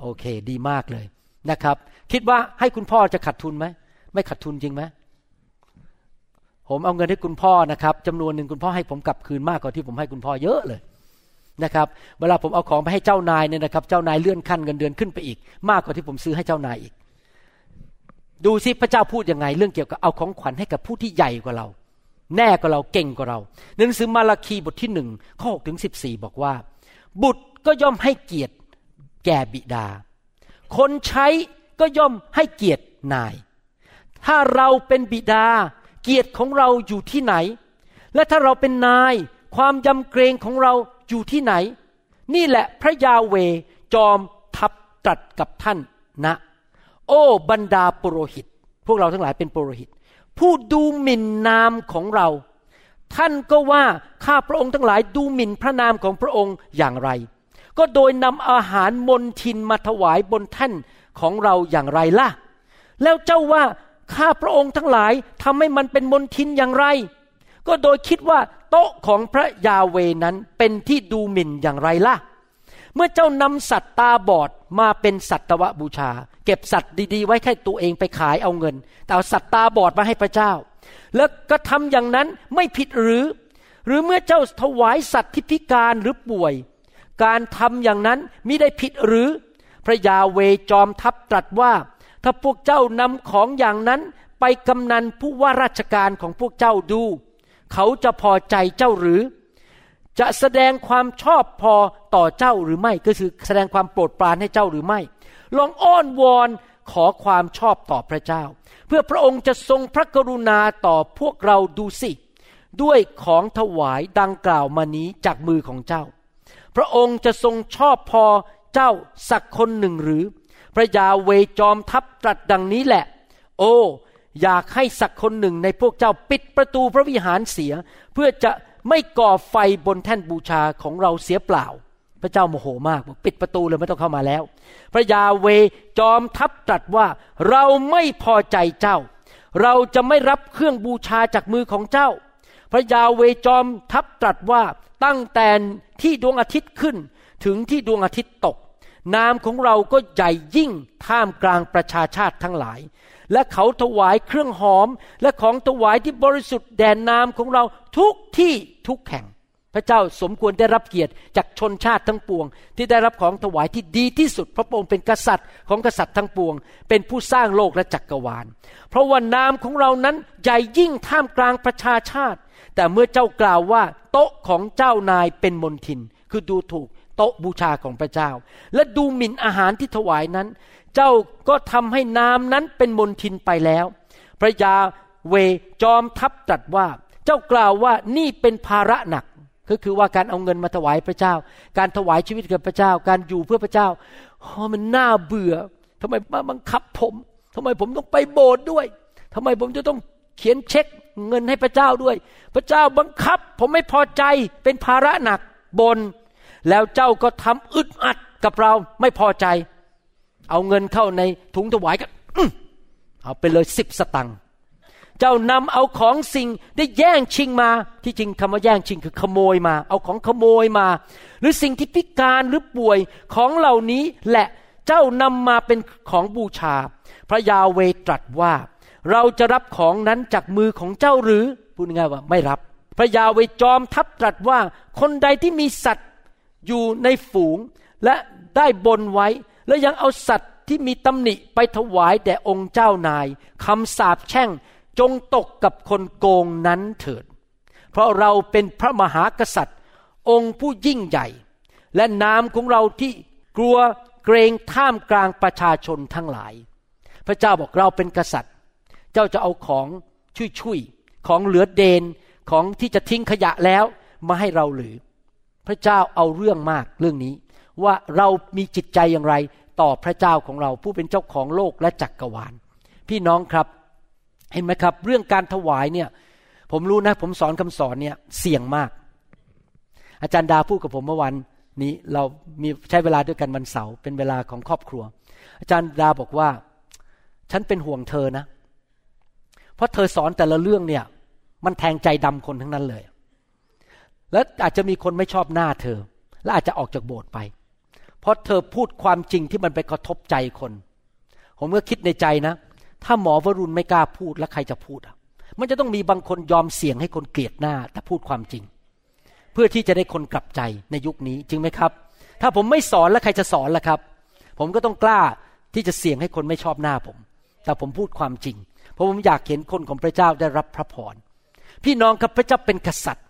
โอเค ดีมากเลยนะครับ คิดว่าให้คุณพ่อจะขาดทุนไหมไม่ขาดทุนจริงไหมผมเอาเงินให้คุณพ่อนะครับจำนวนหนึ่งคุณพ่อให้ผมกลับคืนมากกว่าที่ผมให้คุณพ่อเยอะเลยนะครับ เวลาผมเอาของไปให้เจ้านายเนี่ยนะครับ เจ้านายเลื่อนขั้นเงินเดือนขึ้นไปอีก มากกว่าที่ผมซื้อให้เจ้านายอีก ดูสิพระเจ้าพูดยังไง เรื่องเกี่ยวกับเอาของขวัญให้กับผู้ที่ใหญ่กว่าเรา แน่กว่าเราเก่งกว่าเราหนังสือมาราคีบทที่หนึ่งข้อหกถึงสิบสี่บอกว่า บุตรก็ย่อมให้เกียรติแก่บิดา คนใช้ก็ย่อมให้เกียรตินาย ถ้าเราเป็นบิดา เกียรติของเราอยู่ที่ไหน และถ้าเราเป็นนาย ความยำเกรงของเราอยู่ที่ไหน นี่แหละพระยาเวจอมทัพตรัสกับท่านนะ โอ้บรรดาปุโรหิต พวกเราทั้งหลายเป็นปุโรหิต ผู้ดูหมิ่นนามของเรา ท่านก็ว่าข้าพระองค์ทั้งหลายดูหมิ่นพระนามของพระองค์อย่างไร ก็โดยนำอาหารมนทินมาถวายบนแท่นของเราอย่างไรล่ะ แล้วเจ้าว่าข้าพระองค์ทั้งหลายทำให้มันเป็นมนทินอย่างไร ก็โดยคิดว่าโต๊ะของพระยาเวนั้นเป็นที่ดูหมิ่นอย่างไรล่ะ เมื่อเจ้านำสัตว์ตาบอดมาเป็นสัตวบูชา เก็บสัตว์ดีๆ ไว้แค่ตัวเองไปขายเอาเงิน แต่เอาสัตว์ตาบอดมาให้พระเจ้า แล้วก็ทำอย่างนั้นไม่ผิดหรือ หรือเมื่อเจ้าถวายสัตว์ที่พิการหรือป่วย การทำอย่างนั้นมิได้ผิดหรือ พระยาเวจอมทัพตรัสว่า ถ้าพวกเจ้านำของอย่างนั้นไปกำนันผู้ว่าราชการของพวกเจ้าดู เขาจะพอใจเจ้าหรือ จะแสดงความชอบพอต่อเจ้าหรือไม่ก็คือแสดงความโปรดปรานให้เจ้าหรือไม่ ลองอ้อนวอนขอความชอบต่อพระเจ้า เพื่อพระองค์จะทรงพระกรุณาต่อพวกเราดูสิ ด้วยของถวายดังกล่าวมานี้จากมือของเจ้า พระองค์จะทรงชอบพอเจ้าสักคนหนึ่งหรือ พระยาเวจอมทัพตรัสดังนี้แหละ โอ้อยากให้สักคนหนึ่งในพวกเจ้าปิดประตูพระวิหารเสีย เพื่อจะ ไม่ก่อไฟบนแท่นบูชาของเราเสียเปล่า พระเจ้าโมโหมากบอกปิดประตูเลยไม่ต้องเข้ามาแล้ว พระยาเวจอมทัพตรัสว่าเราไม่พอใจเจ้า เราจะไม่รับเครื่องบูชาจากมือของเจ้า พระยาเวจอมทัพตรัสว่าตั้งแต่ที่ดวงอาทิตย์ขึ้นถึงที่ดวงอาทิตย์ตกนามของเราก็ใหญ่ยิ่งท่ามกลางประชาชาติทั้งหลาย และเขาถวายเครื่องหอม และของถวายที่บริสุทธิ์แด่นามของเราทุกที่ทุกแห่ง พระเจ้าสมควรได้รับเกียรติจากชนชาติทั้งปวง ที่ได้รับของถวายที่ดีที่สุดพระพระองค์เป็นกษัตริย์ของกษัตริย์ทั้งปวง เป็นผู้สร้างโลกและจักกรวาล เพราะว่านามของเรานั้นใหญ่ยิ่งท่ามกลางประชาชาติ แต่เมื่อเจ้ากล่าวว่า โต๊ะของเจ้านายเป็นมนทิน คือดูถูกโต๊ะบูชาของพระเจ้า และดูหมิ่นอาหารที่ถวายนั้น เจ้าก็ทำให้นานั้นเป็นมนทินไปแล้ว พระยาเวจอมทัพตรัสว่า เจ้ากล่าวว่านี่เป็นภาระหนัก ก็คือว่าการเอาเงินมาถวายพระเจ้า การถวายชีวิตกับพระเจ้า การอยู่เพื่อพระเจ้าโอมันน่าเบื่อทำไมมาบังคับผมทำไมผมต้องไปโบสถ์ด้วยทำไมผมจะต้องเขียนเช็คเงินให้พระเจ้าด้วย พระเจ้าบังคับ ผมไม่พอใจเป็นภาระหนักบน แล้วเจ้าก็ทำอึดอัดกับเราไม่พอใจ เอาเงินเข้าในถุงถวายก็เอาไปเลยสิบสตังค์เจ้านำเอาของสิ่งได้แย่งชิงมา ที่จริงคำว่าแย่งชิงคือขโมยมา เอาของขโมยมา หรือสิ่งที่พิการหรือป่วยของเหล่านี้แหละเจ้านำมาเป็นของบูชา พระยาเวตรัสว่า เราจะรับของนั้นจากมือของเจ้าหรือพูดง่ายว่าไม่รับ พระยาเวจอมทัพตรัสว่า คนใดที่มีสัตว์อยู่ในฝูงและได้บนไว้ แล้วยังเอาสัตว์ที่มีตำหนิไปถวายแด่องค์เจ้านายคำสาปแช่งจงตกกับคนโกงนั้นเถิด เพราะเราเป็นพระมหากษัตริย์ องค์ผู้ยิ่งใหญ่ และนามของเราที่กลัวเกรงท่ามกลางประชาชนทั้งหลาย พระเจ้าบอกเราเป็นกษัตริย์ เจ้าจะเอาของชุยๆของเหลือเดนของที่จะทิ้งขยะแล้วมาให้เราหรือ พระเจ้าเอาเรื่องมากเรื่องนี้ ว่าเรามีจิตใจอย่างไร ต่อพระเจ้าของเราผู้เป็นเจ้าของโลกและจักกรวาล พี่น้องครับ เห็นไหมครับ เรื่องการถวายเนี่ย ผมรู้นะ ผมสอนคำสอนเนี่ยเสี่ยงมาก อาจารย์ดาพูดกับผมเมื่อวันนี้เรามีใช้เวลาด้วยกันวันเสาร์เป็นเวลาของครอบครัว อาจารย์ดาบอกว่า ฉันเป็นห่วงเธอนะ เพราะเธอสอนแต่ละเรื่องเนี่ย มันแทงใจดำคนทั้งนั้นเลย แล้วอาจจะมีคนไม่ชอบหน้าเธอ และอาจจะออกจากโบสถ์ไป เพราะเธอพูดความจริงที่มันไปกระทบใจคน ผมก็คิดในใจนะ ถ้าหมอวรุณไม่กล้าพูดแล้วใครจะพูดอะ มันจะต้องมีบางคนยอมเสี่ยงให้คนเกลียดหน้า แต่พูดความจริง เพื่อที่จะได้คนกลับใจในยุคนี้จริงไหมครับ ถ้าผมไม่สอนแล้วใครจะสอนล่ะครับ ผมก็ต้องกล้าที่จะเสี่ยงให้คนไม่ชอบหน้าผม แต่ผมพูดความจริง เพราะผมอยากเห็นคนของพระเจ้าได้รับพระพรพี่น้องครับพระเจ้าเป็นกษัตริย์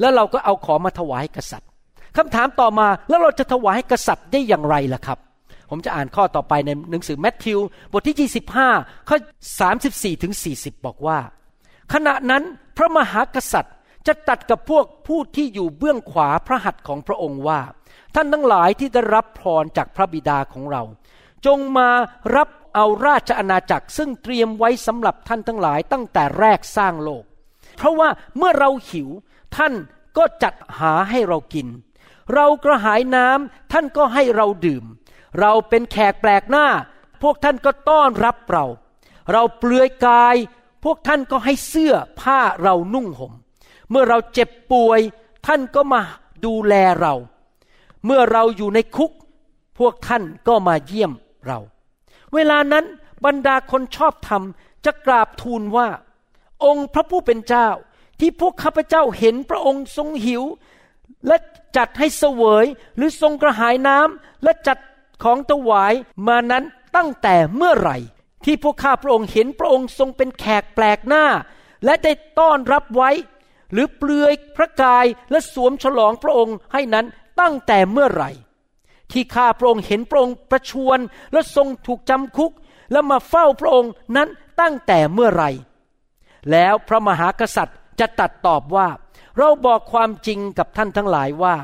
แล้วเราก็เอาของมาถวายกษัตริย์ คำถามต่อมาแล้วเราจะถวายให้กษัตริย์ได้อย่างไรล่ะครับ ผมจะอ่านข้อต่อไปในหนังสือแมทธิว บทที่ 25 ข้อ 34 ถึง 40 บอกว่า ขณะนั้นพระมหากษัตริย์จะตัดกับพวกผู้ที่อยู่เบื้องขวาพระหัตถ์ของพระองค์ว่า ท่านทั้งหลายที่ได้รับพรจากพระบิดาของเรา จงมารับเอาราชอาณาจักรซึ่งเตรียมไว้สำหรับท่านทั้งหลายตั้งแต่แรกสร้างโลก เพราะว่าเมื่อเราหิวท่านก็จัดหาให้เรากิน เรากระหายน้ำท่านก็ให้เราดื่ม เราเป็นแขกแปลกหน้า พวกท่านก็ต้อนรับเรา เราเปลือยกาย พวกท่านก็ให้เสื้อผ้าเรานุ่งหม่ม เมื่อเราเจ็บป่วย ท่านก็มาดูแลเรา เมื่อเราอยู่ในคุก พวกท่านก็มาเยี่ยมเรา เวลานั้นบรรดาคนชอบธรรมจะกราบทูลว่า องค์พระผู้เป็นเจ้าที่พวกข้าพเจ้าเห็นพระองค์ทรงหิว และ จัดให้เสวยหรือทรงกระหายน้ำและจัดของถวายมานั้นตั้งแต่เมื่อไหร่ ที่พวกข้าพระองค์เห็นพระองค์ทรงเป็นแขกแปลกหน้า และได้ต้อนรับไว้ หรือเปลือยพระกายและสวมฉลองพระองค์ให้นั้นตั้งแต่เมื่อไหร่ ที่ข้าพระองค์เห็นพระองค์ประชวรและทรงถูกจำคุก และมาเฝ้าพระองค์นั้นตั้งแต่เมื่อไหร่ แล้วพระมหากษัตริย์จะตัดตอบว่า เราบอกความจริงกับท่านทั้งหลายว่า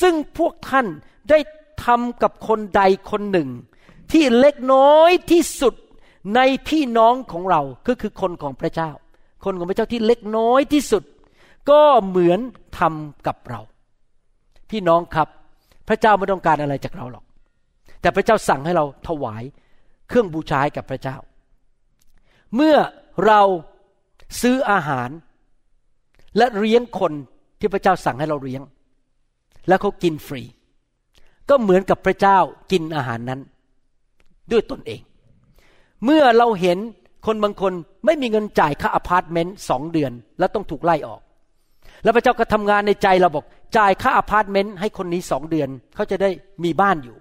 ซึ่งพวกท่านได้ทำกับคนใดคนหนึ่ง ที่เล็กน้อยที่สุดในพี่น้องของเราก็คือคนของพระเจ้า คนของพระเจ้าที่เล็กน้อยที่สุด ก็เหมือนทำกับเรา พี่น้องครับ พระเจ้าไม่ต้องการอะไรจากเราหรอก แต่พระเจ้าสั่งให้เราถวายเครื่องบูชาให้กับพระเจ้า เมื่อเราซื้ออาหาร และเลี้ยงคนที่พระเจ้าสั่งให้เราเลี้ยง แล้วเขากินฟรี ก็เหมือนกับพระเจ้ากินอาหารนั้น ด้วยตนเอง เมื่อเราเห็นคนบางคนไม่มีเงินจ่ายค่าอพาร์ตเมนต์สองเดือน แล้วต้องถูกไล่ออก แล้วพระเจ้าก็ทำงานในใจเราบอกจ่ายค่าอพาร์ตเมนต์ให้คนนี้สองเดือน เขาจะได้มีบ้านอยู่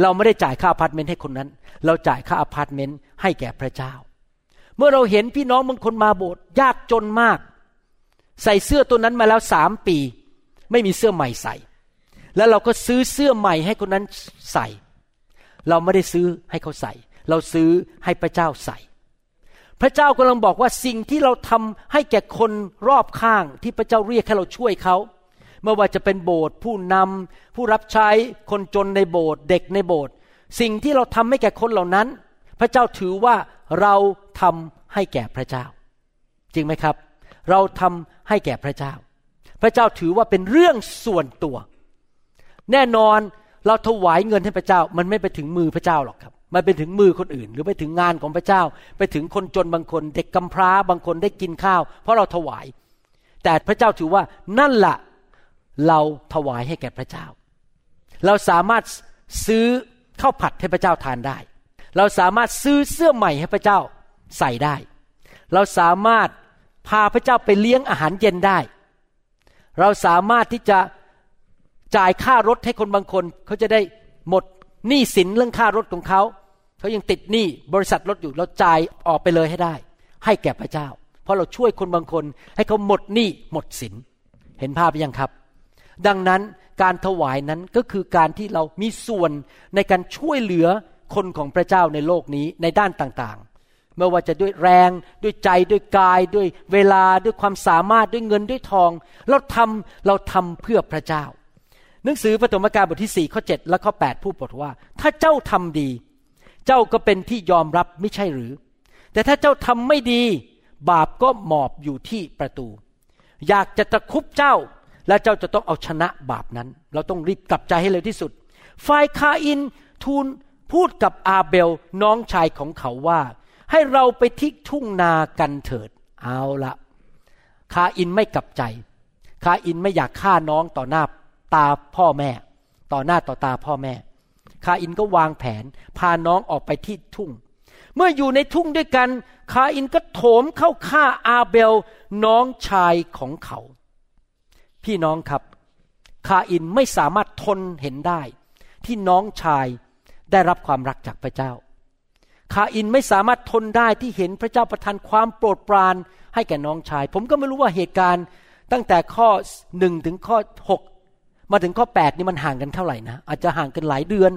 เราไม่ได้จ่ายค่าอพาร์ตเมนต์ให้คนนั้น เราจ่ายค่าอพาร์ตเมนต์ให้แก่พระเจ้า เมื่อเราเห็นพี่น้องบางคนมาโบสถ์ยากจนมาก ใส่เสื้อตัวนั้นมาแล้วสามปี ไม่มีเสื้อใหม่ใส่ แล้วเราก็ซื้อเสื้อใหม่ให้คนนั้นใส่ เราไม่ได้ซื้อให้เขาใส่ เราซื้อให้พระเจ้าใส่ พระเจ้ากำลังบอกว่าสิ่งที่เราทำให้แก่คนรอบข้างที่พระเจ้าเรียกให้เราช่วยเขาไม่ว่าจะเป็นโบสถ์ผู้นำผู้รับใช้คนจนในโบสถ์เด็กในโบสถ์สิ่งที่เราทำให้แก่คนเหล่านั้น พระเจ้าถือว่าเราทำให้แก่พระเจ้า จริงไหมครับ เราทำให้แก่พระเจ้า พระเจ้าถือว่าเป็นเรื่องส่วนตัว แน่นอนเราถวายเงินให้พระเจ้า มันไม่ไปถึงมือพระเจ้าหรอกครับ มันไปถึงมือคนอื่น หรือไปถึงงานของพระเจ้า ไปถึงคนจนบางคน เด็กกำพร้าบางคนได้กินข้าว เพราะเราถวาย แต่พระเจ้าถือว่านั่นละ่ะเราถวายให้แก่พระเจ้า เราสามารถซื้อข้าวผัดให้พระเจ้าทานได้ เราสามารถซื้อเสื้อใหม่ให้พระเจ้าใส่ได้ เราสามารถ พาพระเจ้าไปเลี้ยงอาหารเย็นได้ เราสามารถที่จะจ่ายค่ารถให้คนบางคน เขาจะได้หมดหนี้สินเรื่องค่ารถของเขาเขายังติดหนี้บริษัทรถอยู่เราจ่ายออกไปเลยให้ได้ ให้แก่พระเจ้า เพราะเราช่วยคนบางคน ให้เขาหมดหนี้หมดสิน เห็นภาพยังครับ ดังนั้นการถวายนั้นก็คือการที่เรามีส่วนในการช่วยเหลือคนของพระเจ้าในโลกนี้ในด้านต่าง ไม่ว่าจะด้วยแรงด้วยใจด้วยกายด้วยเวลาด้วยความสามารถด้วยเงินด้วยทอง เราทำเราทำเพื่อพระเจ้า หนังสือปฐมกาลบทที่4ข้อ7และข้อ8พูดบอกว่า ถ้าเจ้าทำดี เจ้าก็เป็นที่ยอมรับไม่ใช่หรือ แต่ถ้าเจ้าทำไม่ดี บาปก็หมอบอยู่ที่ประตู อยากจะตะคุบเจ้า และเจ้าจะต้องเอาชนะบาปนั้น เราต้องรีบกลับใจให้เร็วที่สุดฝ่ายคาอินทูลพูดกับอาเบลน้องชายของเขาว่า ให้เราไปที่ทุ่งนากันเถิด เอาละคาอินไม่กลับใจ คาอินไม่อยากฆ่าน้องต่อหน้าตาพ่อแม่ ต่อหน้าต่อตาพ่อแม่ คาอินก็วางแผน พาน้องออกไปที่ทุ่ง เมื่ออยู่ในทุ่งด้วยกัน คาอินก็โถมเข้าฆ่าอาเบลน้องชายของเขา พี่น้องครับ คาอินไม่สามารถทนเห็นได้ ที่น้องชายได้รับความรักจากพระเจ้า คาอินไม่สามารถทนได้ที่เห็นพระเจ้าประทานความโปรดปรานให้แก่น้องชาย ผมก็ไม่รู้ว่าเหตุการณ์ตั้งแต่ข้อหนึ่งถึงข้อหกมาถึงข้อแปดนี่มันห่างกันเท่าไหร่นะ อาจจะห่างกันหลายเดือน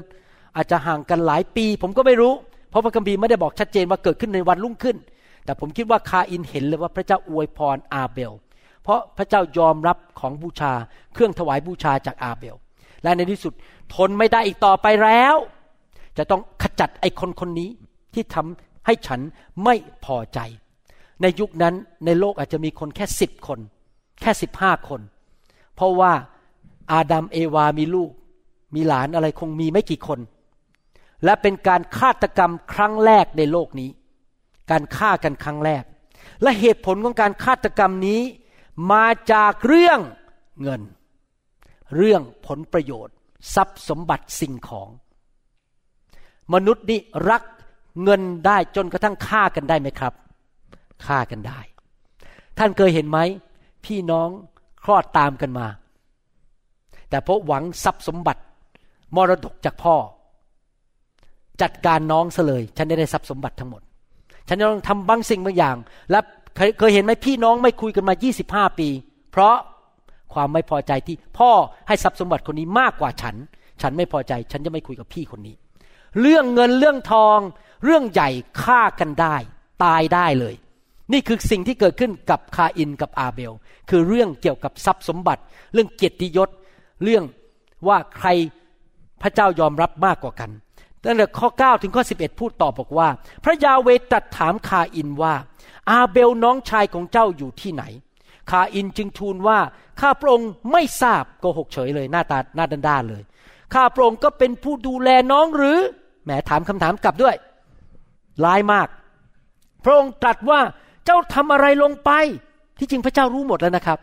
อาจจะห่างกันหลายปี ผมก็ไม่รู้ เพราะพระคัมภีร์ไม่ได้บอกชัดเจนว่าเกิดขึ้นในวันรุ่งขึ้น แต่ผมคิดว่าคาอินเห็นเลยว่าพระเจ้าอวยพรอาเบล เพราะพระเจ้ายอมรับของบูชา เครื่องถวายบูชาจากอาเบล และในที่สุดทนไม่ได้อีกต่อไปแล้ว จะต้องขจัดไอ้คนคนนี้ ที่ทำให้ฉันไม่พอใจ ในยุคนั้นในโลกอาจจะมีคนแค่สิบคน แค่สิบห้าคน เพราะว่าอาดัมเอวามีลูก มีหลานอะไรคงมีไม่กี่คน และเป็นการฆาตกรรมครั้งแรกในโลกนี้ การฆ่ากันครั้งแรก และเหตุผลของการฆาตกรรมนี้มาจากเรื่องเงิน เรื่องผลประโยชน์ ทรัพย์สมบัติสิ่งของ มนุษย์นี่รัก เงินได้จนกระทั่งฆ่ากันได้ไหมครับฆ่ากันได้ ท่านเคยเห็นไหม พี่น้องคลอดตามกันมา แต่เพราะหวังทรัพย์สมบัติมรดกจากพ่อ จัดการน้องซะเลย ฉันได้ได้ทรัพย์สมบัติทั้งหมด ฉันต้องทำบางสิ่งบางอย่าง และเคยเคยเห็นไหมพี่น้องไม่คุยกันมา 25 ปี เพราะความไม่พอใจที่พ่อให้ทรัพย์สมบัติคนนี้มากกว่าฉัน ฉันไม่พอใจ ฉันจะไม่คุยกับพี่คนนี้ เรื่องเงินเรื่องทอง เรื่องใหญ่ฆ่ากันได้ ตายได้เลย นี่คือสิ่งที่เกิดขึ้นกับคาอินกับอาเบล คือเรื่องเกี่ยวกับทรัพย์สมบัติ เรื่องเกียรติยศ เรื่องว่าใครพระเจ้ายอมรับมากกว่ากันตั้งแต่ข้อ 9 ถึงข้อ 11 พูดต่อบอกว่า พระยาเวตรัดถามคาอินว่า อาเบลน้องชายของเจ้าอยู่ที่ไหน คาอินจึงทูลว่าข้าพระองค์ไม่ทราบโกหกเฉยเลยหน้าตาหน้าด้านๆเลยข้าพระองค์ก็เป็นผู้ดูแลน้องหรือแหมถามคำถามกลับด้วย ร้ายมาก พระองค์ตรัสว่าเจ้าทำอะไรลงไป ที่จริงพระเจ้ารู้หมดแล้วนะครับ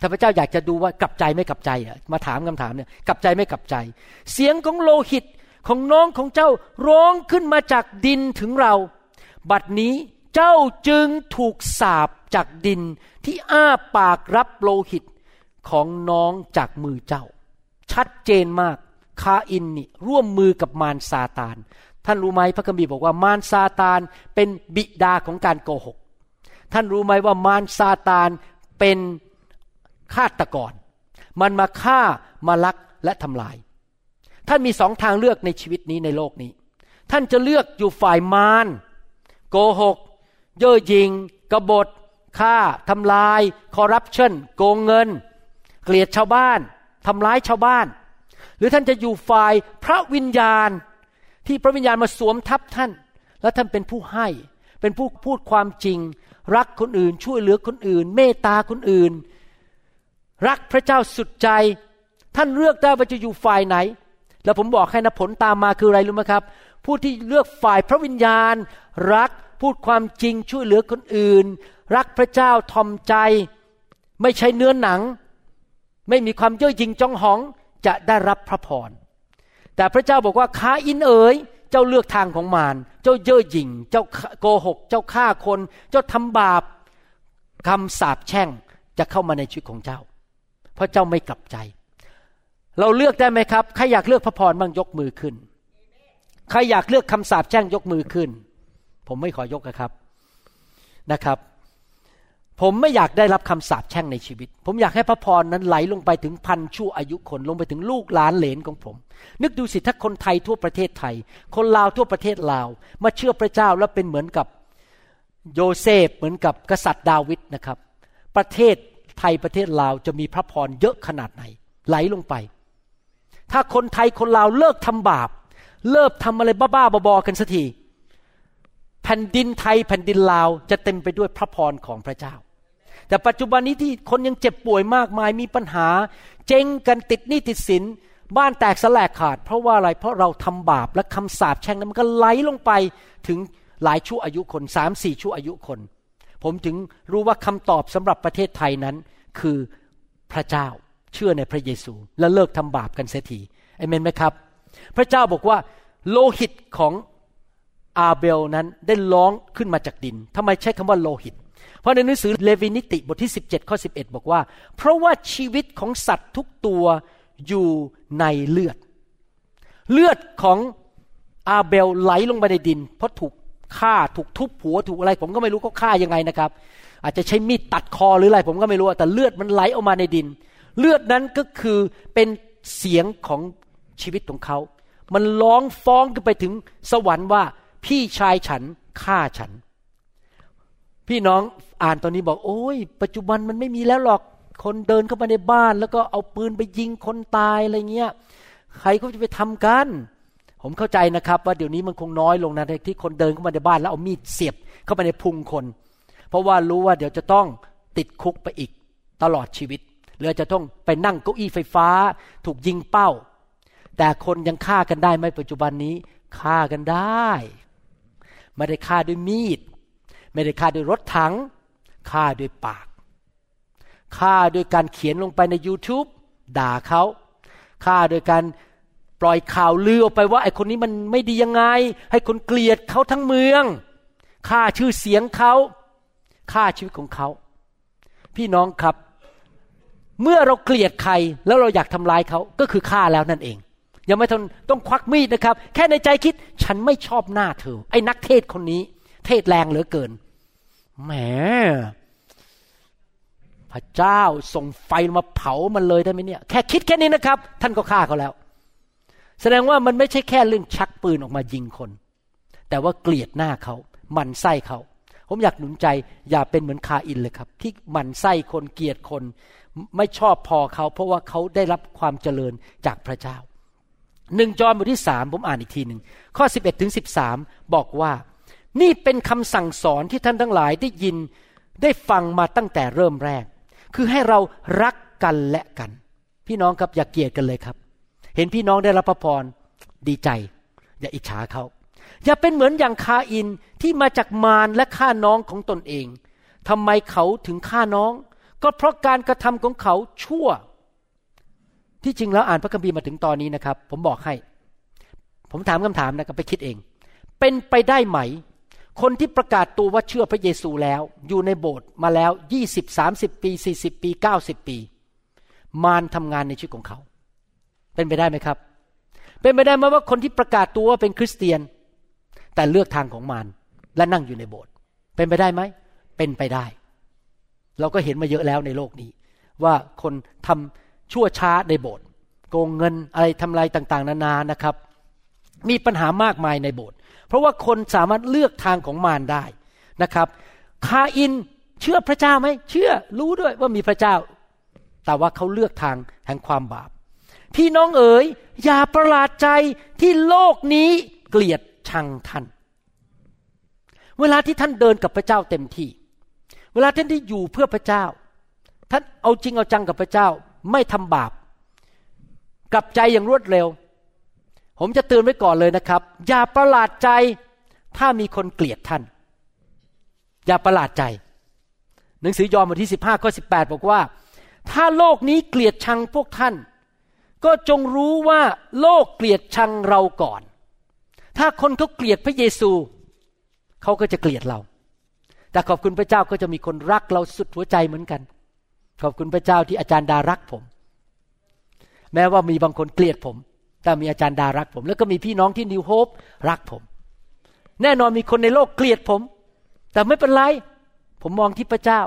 ถ้าพระเจ้าอยากจะดูว่ากลับใจไม่กลับใจอะมาถามคำถามเนี่ยกลับใจไม่กลับใจ เสียงของโลหิตของน้องของเจ้าร้องขึ้นมาจากดินถึงเรา บัดนี้เจ้าจึงถูกสาบจากดินที่อ้าปากรับโลหิตของน้องจากมือเจ้า ชัดเจนมากคาอินนี่ร่วมมือกับมารซาตาน ท่านรู้ไหมพระคัมภีร์บอกว่ามารซาตานเป็นบิดาของการโกหก ท่านรู้ไหมว่ามารซาตานเป็นฆาตกร มันมาฆ่ามาลักและทำลาย ท่านมีสองทางเลือกในชีวิตนี้ในโลกนี้ ท่านจะเลือกอยู่ฝ่ายมารโกหก เย่อหยิงกบฏฆ่าทำลาย คอร์รัปชันโกงเงิน เกลียดชาวบ้านทำร้ายชาวบ้าน หรือท่านจะอยู่ฝ่ายพระวิญญาณ ที่พระวิญญาณมาสวมทับท่าน และท่านเป็นผู้ให้ เป็นผู้พูดความจริง รักคนอื่น ช่วยเหลือคนอื่น เมตตาคนอื่น รักพระเจ้าสุดใจ ท่านเลือกได้ว่าจะอยู่ฝ่ายไหน แล้วผมบอกให้นะผลตามมาคืออะไรรู้ไหมครับ ผู้ที่เลือกฝ่ายพระวิญญาณ รักพูดความจริงช่วยเหลือคนอื่น รักพระเจ้าทอมใจ ไม่ใช่เนื้อหนัง ไม่มีความเย่อหยิ่งจองหองจะได้รับพระพร แต่พระเจ้าบอกว่าคาอินเอ๋ยเจ้าเลือกทางของมารเจ้าเย่อหยิ่ง เจ้าโกหก เจ้าฆ่าคน เจ้าทำบาปคำสาปแช่งจะเข้ามาในชีวิตของเจ้า เพราะเจ้าไม่กลับใจ เราเลือกได้ไหมครับใครอยากเลือกพระพรบ้างยกมือขึ้นใครอยากเลือกคำสาปแช่งยกมือขึ้น ผมไม่ขอยกนะครับนะครับ ผมไม่อยากได้รับคำสาปแช่งในชีวิต ผมอยากให้พระพรนั้นไหลลงไปถึงพันชั่วอายุคนลงไปถึงลูกหลานเหลนของผม นึกดูสิถ้าคนไทยทั่วประเทศไทย คนลาวทั่วประเทศลาว มาเชื่อพระเจ้าแล้วเป็นเหมือนกับโยเซฟเหมือนกับกษัตริย์ดาวิดนะครับ ประเทศไทยประเทศลาวจะมีพระพรเยอะขนาดไหน ไหลลงไป ถ้าคนไทยคนลาวเลิกทำบาป เลิกทำอะไรบ้าๆบอๆกันสักทีแผ่นดินไทยแผ่นดินลาวจะเต็มไปด้วยพระพรของพระเจ้า แต่ปัจจุบันนี้ที่คนยังเจ็บป่วยมากมายมีปัญหา เจ๊งกันติดหนี้ติดสิน บ้านแตกสลายขาด เพราะว่าอะไรเพราะเราทำบาปและคำสาปแช่งนั้นมันก็ไหลลงไปถึงหลายชั่วอายุคนสามสี่ชั่วอายุคน ผมถึงรู้ว่าคำตอบสำหรับประเทศไทยนั้น คือพระเจ้าเชื่อในพระเยซู และเลิกทำบาปกันเสียทีเอเมนไหมครับ พระเจ้าบอกว่าโลหิตของอาเบลนั้นได้ร้องขึ้นมาจากดินทำไมใช้คำว่าโลหิต เพราะในหนังสือเลวีนิติบทที่ 17 ข้อ 11 บอกว่า เพราะว่าชีวิตของสัตว์ทุกตัวอยู่ในเลือด เลือดของอาเบลไหลลงไปในดิน เพราะถูกฆ่าถูกทุบหัวถูกอะไร ผมก็ไม่รู้เขาฆ่ายังไงนะครับ อาจจะใช้มีดตัดคอหรืออะไร ผมก็ไม่รู้แต่เลือดมันไหลออกมาในดิน เลือดนั้นก็คือเป็นเสียงของชีวิตของเขา มันร้องฟ้องขึ้นไปถึงสวรรค์ว่า พี่ชายฉันฆ่าฉัน พี่น้อง อ่านตอนนี้บอก โอ้ย ปัจจุบันมันไม่มีแล้วหรอกคนเดินเข้ามาในบ้าน แล้วก็เอาปืนไปยิงคนตายอะไรเงี้ยใครก็จะไปทำกันผมเข้าใจนะครับ ว่าเดี๋ยวนี้มันคงน้อยลงนะที่คนเดินเข้ามาในบ้าน แล้วเอามีดเสียบเข้าไปในพุงคน เพราะว่ารู้ว่าเดี๋ยวจะต้องติดคุกไปอีกตลอดชีวิตหรือจะต้องไปนั่งเก้าอี้ไฟฟ้า ถูกยิงเป้า แต่คนยังฆ่ากันได้ไหมปัจจุบันนี้ฆ่ากันได้ ไม่ได้ฆ่าด้วยมีด ไม่ได้ฆ่าด้วยรถถัง ฆ่าด้วยปากฆ่าด้วยการเขียนลงไปใน YouTube ด่าเขาฆ่าโดยการปล่อยข่าวลือออกไปว่าไอ้คนนี้มันไม่ดียังไง ให้คนเกลียดเขาทั้งเมืองฆ่าชื่อเสียงเขาฆ่าชีวิตของเขา พี่น้องครับ เมื่อเราเกลียดใครแล้วเราอยากทำลายเขาก็คือฆ่าแล้วนั่นเอง ยังไม่ต้องต้องควักมีดนะครับ แค่ในใจคิด ฉันไม่ชอบหน้าเธอ ไอ้นักเทศคนนี้ เทศแรงเหลือเกิน แหมพระเจ้าส่งไฟมาเผามันเลยได้ไหมเนี่ย แค่คิดแค่นี้นะครับ ท่านก็ฆ่าเขาแล้ว แสดงว่ามันไม่ใช่แค่เรื่องชักปืนออกมายิงคน แต่ว่าเกลียดหน้าเขาหมั่นไส้เขาผมอยากหนุนใจอย่าเป็นเหมือนคาอินเลยครับ ที่หมั่นไส้คนเกลียดคน ไม่ชอบพอเขา เพราะว่าเขาได้รับความเจริญจากพระเจ้าหนึ่งจอห์นบทที่สามผมอ่านอีกทีหนึ่งข้อ 11ถึง13บอกว่า นี่เป็นคำสั่งสอนที่ท่านทั้งหลายได้ยินได้ฟังมาตั้งแต่เริ่มแรก คือให้เรารักกันและกัน พี่น้องครับอย่าเกลียดกันเลยครับ เห็นพี่น้องได้รับพระพรดีใจ อย่าอิจฉาเขา อย่าเป็นเหมือนอย่างคาอินที่มาจากมารและฆ่าน้องของตนเองทำไมเขาถึงฆ่าน้อง ก็เพราะการกระทำของเขาชั่ว ที่จริงแล้วอ่านพระคัมภีร์มาถึงตอนนี้นะครับ ผมบอกให้ ผมถามคำถามนะครับไปคิดเอง เป็นไปได้ไหม คนที่ประกาศตัวว่าเชื่อพระเยซูแล้ว อยู่ในโบสถ์มาแล้วยี่สิบสามสิบปีสี่สิบปีเก้าสิบปี มารทำงานในชีวิตของเขา เป็นไปได้ไหมครับ เป็นไปได้ไหมว่าคนที่ประกาศตัวว่าเป็นคริสเตียน แต่เลือกทางของมารและนั่งอยู่ในโบสถ์เป็นไปได้ไหม เป็นไปได้ เราก็เห็นมาเยอะแล้วในโลกนี้ ว่าคนทำชั่วช้าในโบสถ์โกงเงินอะไรทำลายต่าง ๆ นานานะครับ มีปัญหามากมายในโบสถ์ ราะว่าคนสามารถเลือกทางของมารได้นะครับ คาอินเชื่อพระเจ้าไหมเชื่อรู้ด้วยว่ามีพระเจ้า แต่ว่าเขาเลือกทางแห่งความบาป พี่น้องเอ๋ยอย่าประหลาดใจที่โลกนี้เกลียดชังท่าน เวลาที่ท่านเดินกับพระเจ้าเต็มที่ เวลาท่านที่อยู่เพื่อพระเจ้า ท่านเอาจริงเอาจังกับพระเจ้า ไม่ทำบาป กลับใจอย่างรวดเร็ว ผมจะเตือนไว้ก่อนเลยนะครับ อย่าประหลาดใจ ถ้ามีคนเกลียดท่าน อย่าประหลาดใจ หนังสือยอห์นบทที่สิบห้าข้อสิบแปดบอกว่า ถ้าโลกนี้เกลียดชังพวกท่าน ก็จงรู้ว่าโลกเกลียดชังเราก่อน ถ้าคนเขาเกลียดพระเยซู เขาก็จะเกลียดเรา แต่ขอบคุณพระเจ้าก็จะมีคนรักเราสุดหัวใจเหมือนกัน ขอบคุณพระเจ้าที่อาจารย์ดารักผม แม้ว่ามีบางคนเกลียดผม แต่มีอาจารย์ดารักผม แล้วก็มีพี่น้องที่นิวโฮปรักผม แน่นอนมีคนในโลกเกลียดผม แต่ไม่เป็นไร ผมมองที่พระเจ้า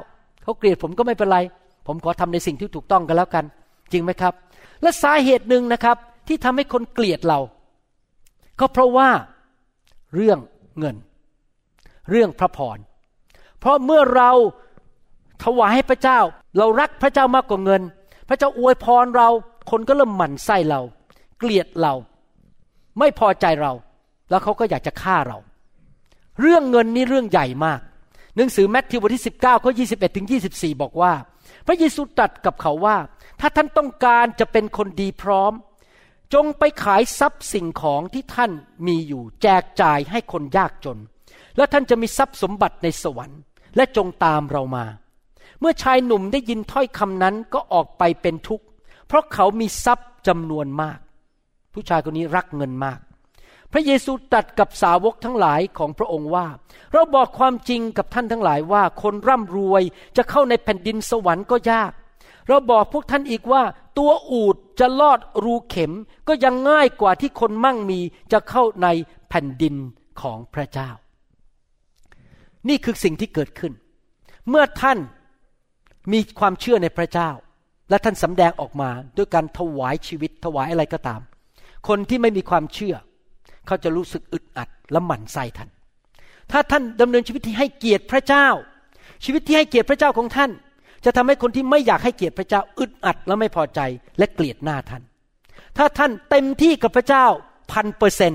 เขาเกลียดผมก็ไม่เป็นไร ผมขอทำในสิ่งที่ถูกต้องกันแล้วกัน จริงไหมครับ และสาเหตุหนึ่งนะครับที่ทำให้คนเกลียดเรา ก็เพราะว่าเรื่องเงิน เรื่องพระพร เพราะเมื่อเราถวายให้พระเจ้า เรารักพระเจ้ามากกว่าเงิน พระเจ้าอวยพรเรา คนก็เริ่มหมั่นไส้เรา เกลียดเรา ไม่พอใจเรา แล้วเขาก็อยากจะฆ่าเรา เรื่องเงินนี่เรื่องใหญ่มาก หนังสือแมทธิวบทที่ 19ข้อ21ถึง 24 บอกว่า พระเยซูตรัสกับเขาว่า ถ้าท่านต้องการจะเป็นคนดีพร้อม จงไปขายทรัพย์สิ่งของที่ท่านมีอยู่ แจกจ่ายให้คนยากจน แล้วท่านจะมีทรัพย์สมบัติในสวรรค์ และจงตามเรามา เมื่อชายหนุ่มได้ยินถ้อยคำนั้นก็ออกไปเป็นทุกข์เพราะเขามีทรัพย์จำนวนมาก ผู้ชายคนนี้รักเงินมาก พระเยซูตรัสกับสาวกทั้งหลายของพระองค์ว่า เราบอกความจริงกับท่านทั้งหลายว่า คนร่ำรวยจะเข้าในแผ่นดินสวรรค์ก็ยาก เราบอกพวกท่านอีกว่า ตัวอูดจะลอดรูเข็มก็ยังง่ายกว่าที่คนมั่งมีจะเข้าในแผ่นดินของพระเจ้า นี่คือสิ่งที่เกิดขึ้น เมื่อท่านมีความเชื่อในพระเจ้า และท่านสำแดงออกมาด้วยการถวายชีวิตถวายอะไรก็ตาม คนที่ไม่มีความเชื่อ เขาจะรู้สึกอึดอัดและหมั่นไส้ท่าน ถ้าท่านดำเนินชีวิตที่ให้เกียรติพระเจ้า ชีวิตที่ให้เกียรติพระเจ้าของท่าน จะทำให้คนที่ไม่อยากให้เกียรติพระเจ้าอึดอัดและไม่พอใจและเกลียดหน้าท่าน ถ้าท่านเต็มที่กับพระเจ้าพันเปอร์เซน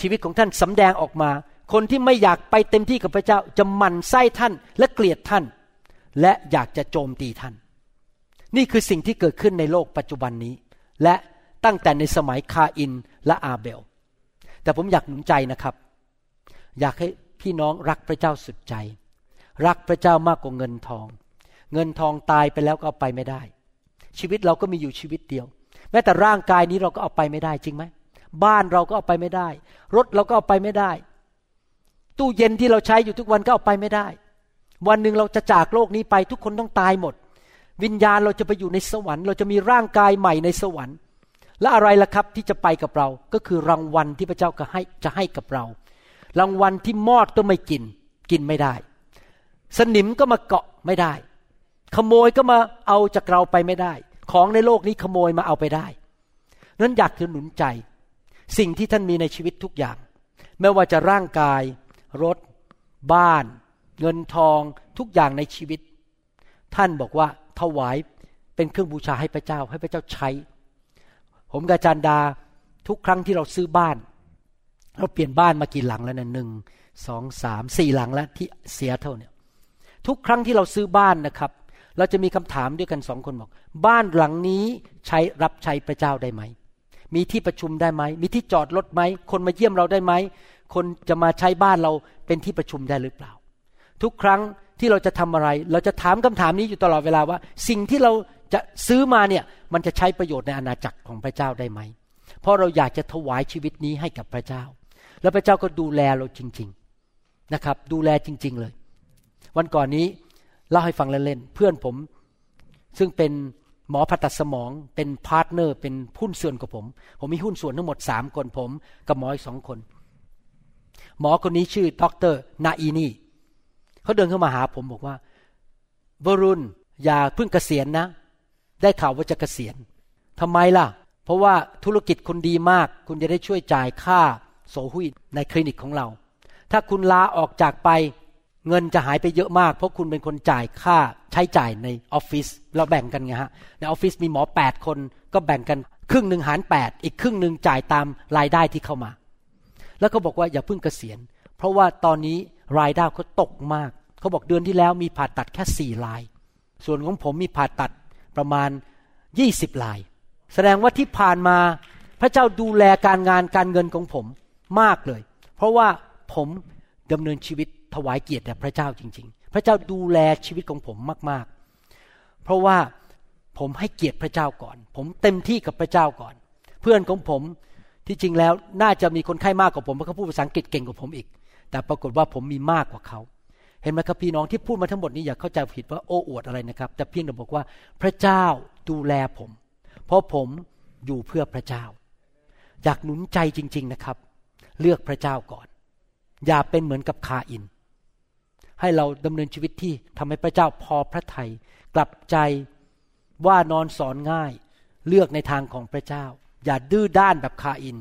ชีวิตของท่านสำแดงออกมา คนที่ไม่อยากไปเต็มที่กับพระเจ้าจะหมั่นไส้ท่านและเกลียดท่าน และอยากจะโจมตีท่าน นี่คือสิ่งที่เกิดขึ้นในโลกปัจจุบันนี้ และ ตั้งแต่ในสมัยคาอินและอาเบล แต่ผมอยากหนุนใจนะครับ อยากให้พี่น้องรักพระเจ้าสุดใจ รักพระเจ้ามากกว่าเงินทอง เงินทองตายไปแล้วก็เอาไปไม่ได้ ชีวิตเราก็มีอยู่ชีวิตเดียว แม้แต่ร่างกายนี้เราก็เอาไปไม่ได้จริงไหมบ้านเราก็เอาไปไม่ได้ รถเราก็เอาไปไม่ได้ ตู้เย็นที่เราใช้อยู่ทุกวันก็เอาไปไม่ได้ วันหนึ่งเราจะจากโลกนี้ไปทุกคนต้องตายหมด วิญญาณเราจะไปอยู่ในสวรรค์ เราจะมีร่างกายใหม่ในสวรรค์ และอะไรล่ะครับที่จะไปกับเราก็คือรางวัลที่พระเจ้าก็ให้จะให้กับเรา รางวัลที่มอดก็ไม่กิน กินไม่ได้ สนิมก็มาเกาะไม่ได้ ขโมยก็มาเอาจากเราไปไม่ได้ ของในโลกนี้ขโมยมาเอาไปได้ นั้นอยากจะหนุนใจ สิ่งที่ท่านมีในชีวิตทุกอย่าง ไม่ว่าจะร่างกาย รถ บ้าน เงินทองทุกอย่างในชีวิต ท่านบอกว่าถวายเป็นเครื่องบูชาให้พระเจ้าให้พระเจ้าใช้ ผมกับอาจารย์ดาทุกครั้งที่เราซื้อบ้าน เราเปลี่ยนบ้านมากี่หลังแล้วนะหนึ่งสองสามสี่หลังแล้วที่เสียเท่าเนี่ยทุกครั้งที่เราซื้อบ้านนะครับ เราจะมีคำถามด้วยกันสองคนบอก บ้านหลังนี้ใช้รับใช้พระเจ้าได้ไหม มีที่ประชุมได้ไหม มีที่จอดรถไหม คนมาเยี่ยมเราได้ไหม คนจะมาใช้บ้านเราเป็นที่ประชุมได้หรือเปล่า ทุกครั้งที่เราจะทำอะไร เราจะถามคำถามนี้อยู่ตลอดเวลาว่า สิ่งที่เรา จะซื้อมาเนี่ยมันจะใช้ประโยชน์ในอาณาจักรของพระเจ้าได้ไหม เพราะเราอยากจะถวายชีวิตนี้ให้กับพระเจ้า แล้วพระเจ้าก็ดูแลเราจริง ๆนะครับ ดูแลจริง ๆเลย วันก่อนนี้เล่าให้ฟังเล่นๆเพื่อนผม ซึ่งเป็นหมอผ่าตัดสมองเป็น partner เป็นหุ้นส่วนกับผม ผมมีหุ้นส่วนทั้งหมดสามคนผม กับหมออีกสองคน หมอคนนี้ชื่อดรนาอีนีเขาเดินเข้ามาหาผมบอกว่าวรุณอย่าเพิ่งเกษียณนะ ได้ข่าวว่าจะเกษียณทำไมล่ะ เพราะว่าธุรกิจคุณดีมาก คุณจะได้ช่วยจ่ายค่าโสหุยในคลินิกของเรา ถ้าคุณลาออกจากไปเงินจะหายไปเยอะมาก เพราะคุณเป็นคนจ่ายค่าใช้จ่ายในออฟฟิศเราแบ่งกันไงฮะในออฟฟิศมีหมอแปดคนก็แบ่งกันครึ่งหนึ่งหารแปดอีกครึ่งหนึ่งจ่ายตามรายได้ที่เข้ามา แล้วก็บอกว่าอย่าเพิ่งเกษียณ เพราะว่าตอนนี้รายได้เขาตกมาก เขาบอกเดือนที่แล้วมีผ่าตัดแค่สี่ราย ส่วนของผมมีผ่าตัด ประมาณยี่สิบราย แสดงว่าที่ผ่านมาพระเจ้าดูแลการงานการเงินของผมมากเลย เพราะว่าผมดำเนินชีวิตถวายเกียรติแด่พระเจ้าจริง ๆ พระเจ้าดูแลชีวิตของผมมาก ๆ เพราะว่าผมให้เกียรติพระเจ้าก่อน ผมเต็มที่กับพระเจ้าก่อน เพื่อนของผมที่จริงแล้วน่าจะมีคนไข้มากกว่าผมเพราะเขาพูดภาษาอังกฤษเก่งกว่าผมอีก แต่ปรากฏว่าผมมีมากกว่าเขา เห็นไหมครับพี่น้องที่พูดมาทั้งหมดนี้อย่าเข้าใจผิดว่าโอ้อวดอะไรนะครับ แต่เพียงแต่บอกว่าพระเจ้าดูแลผม เพราะผมอยู่เพื่อพระเจ้า อยากหนุนใจจริง ๆนะครับ เลือกพระเจ้าก่อน อย่าเป็นเหมือนกับคาอิน ให้เราดำเนินชีวิตที่ทำให้พระเจ้าพอพระทยัยกลับใจว่านอนสอนง่าย เลือกในทางของพระเจ้า อย่าดื้อด้านแบบคาอิน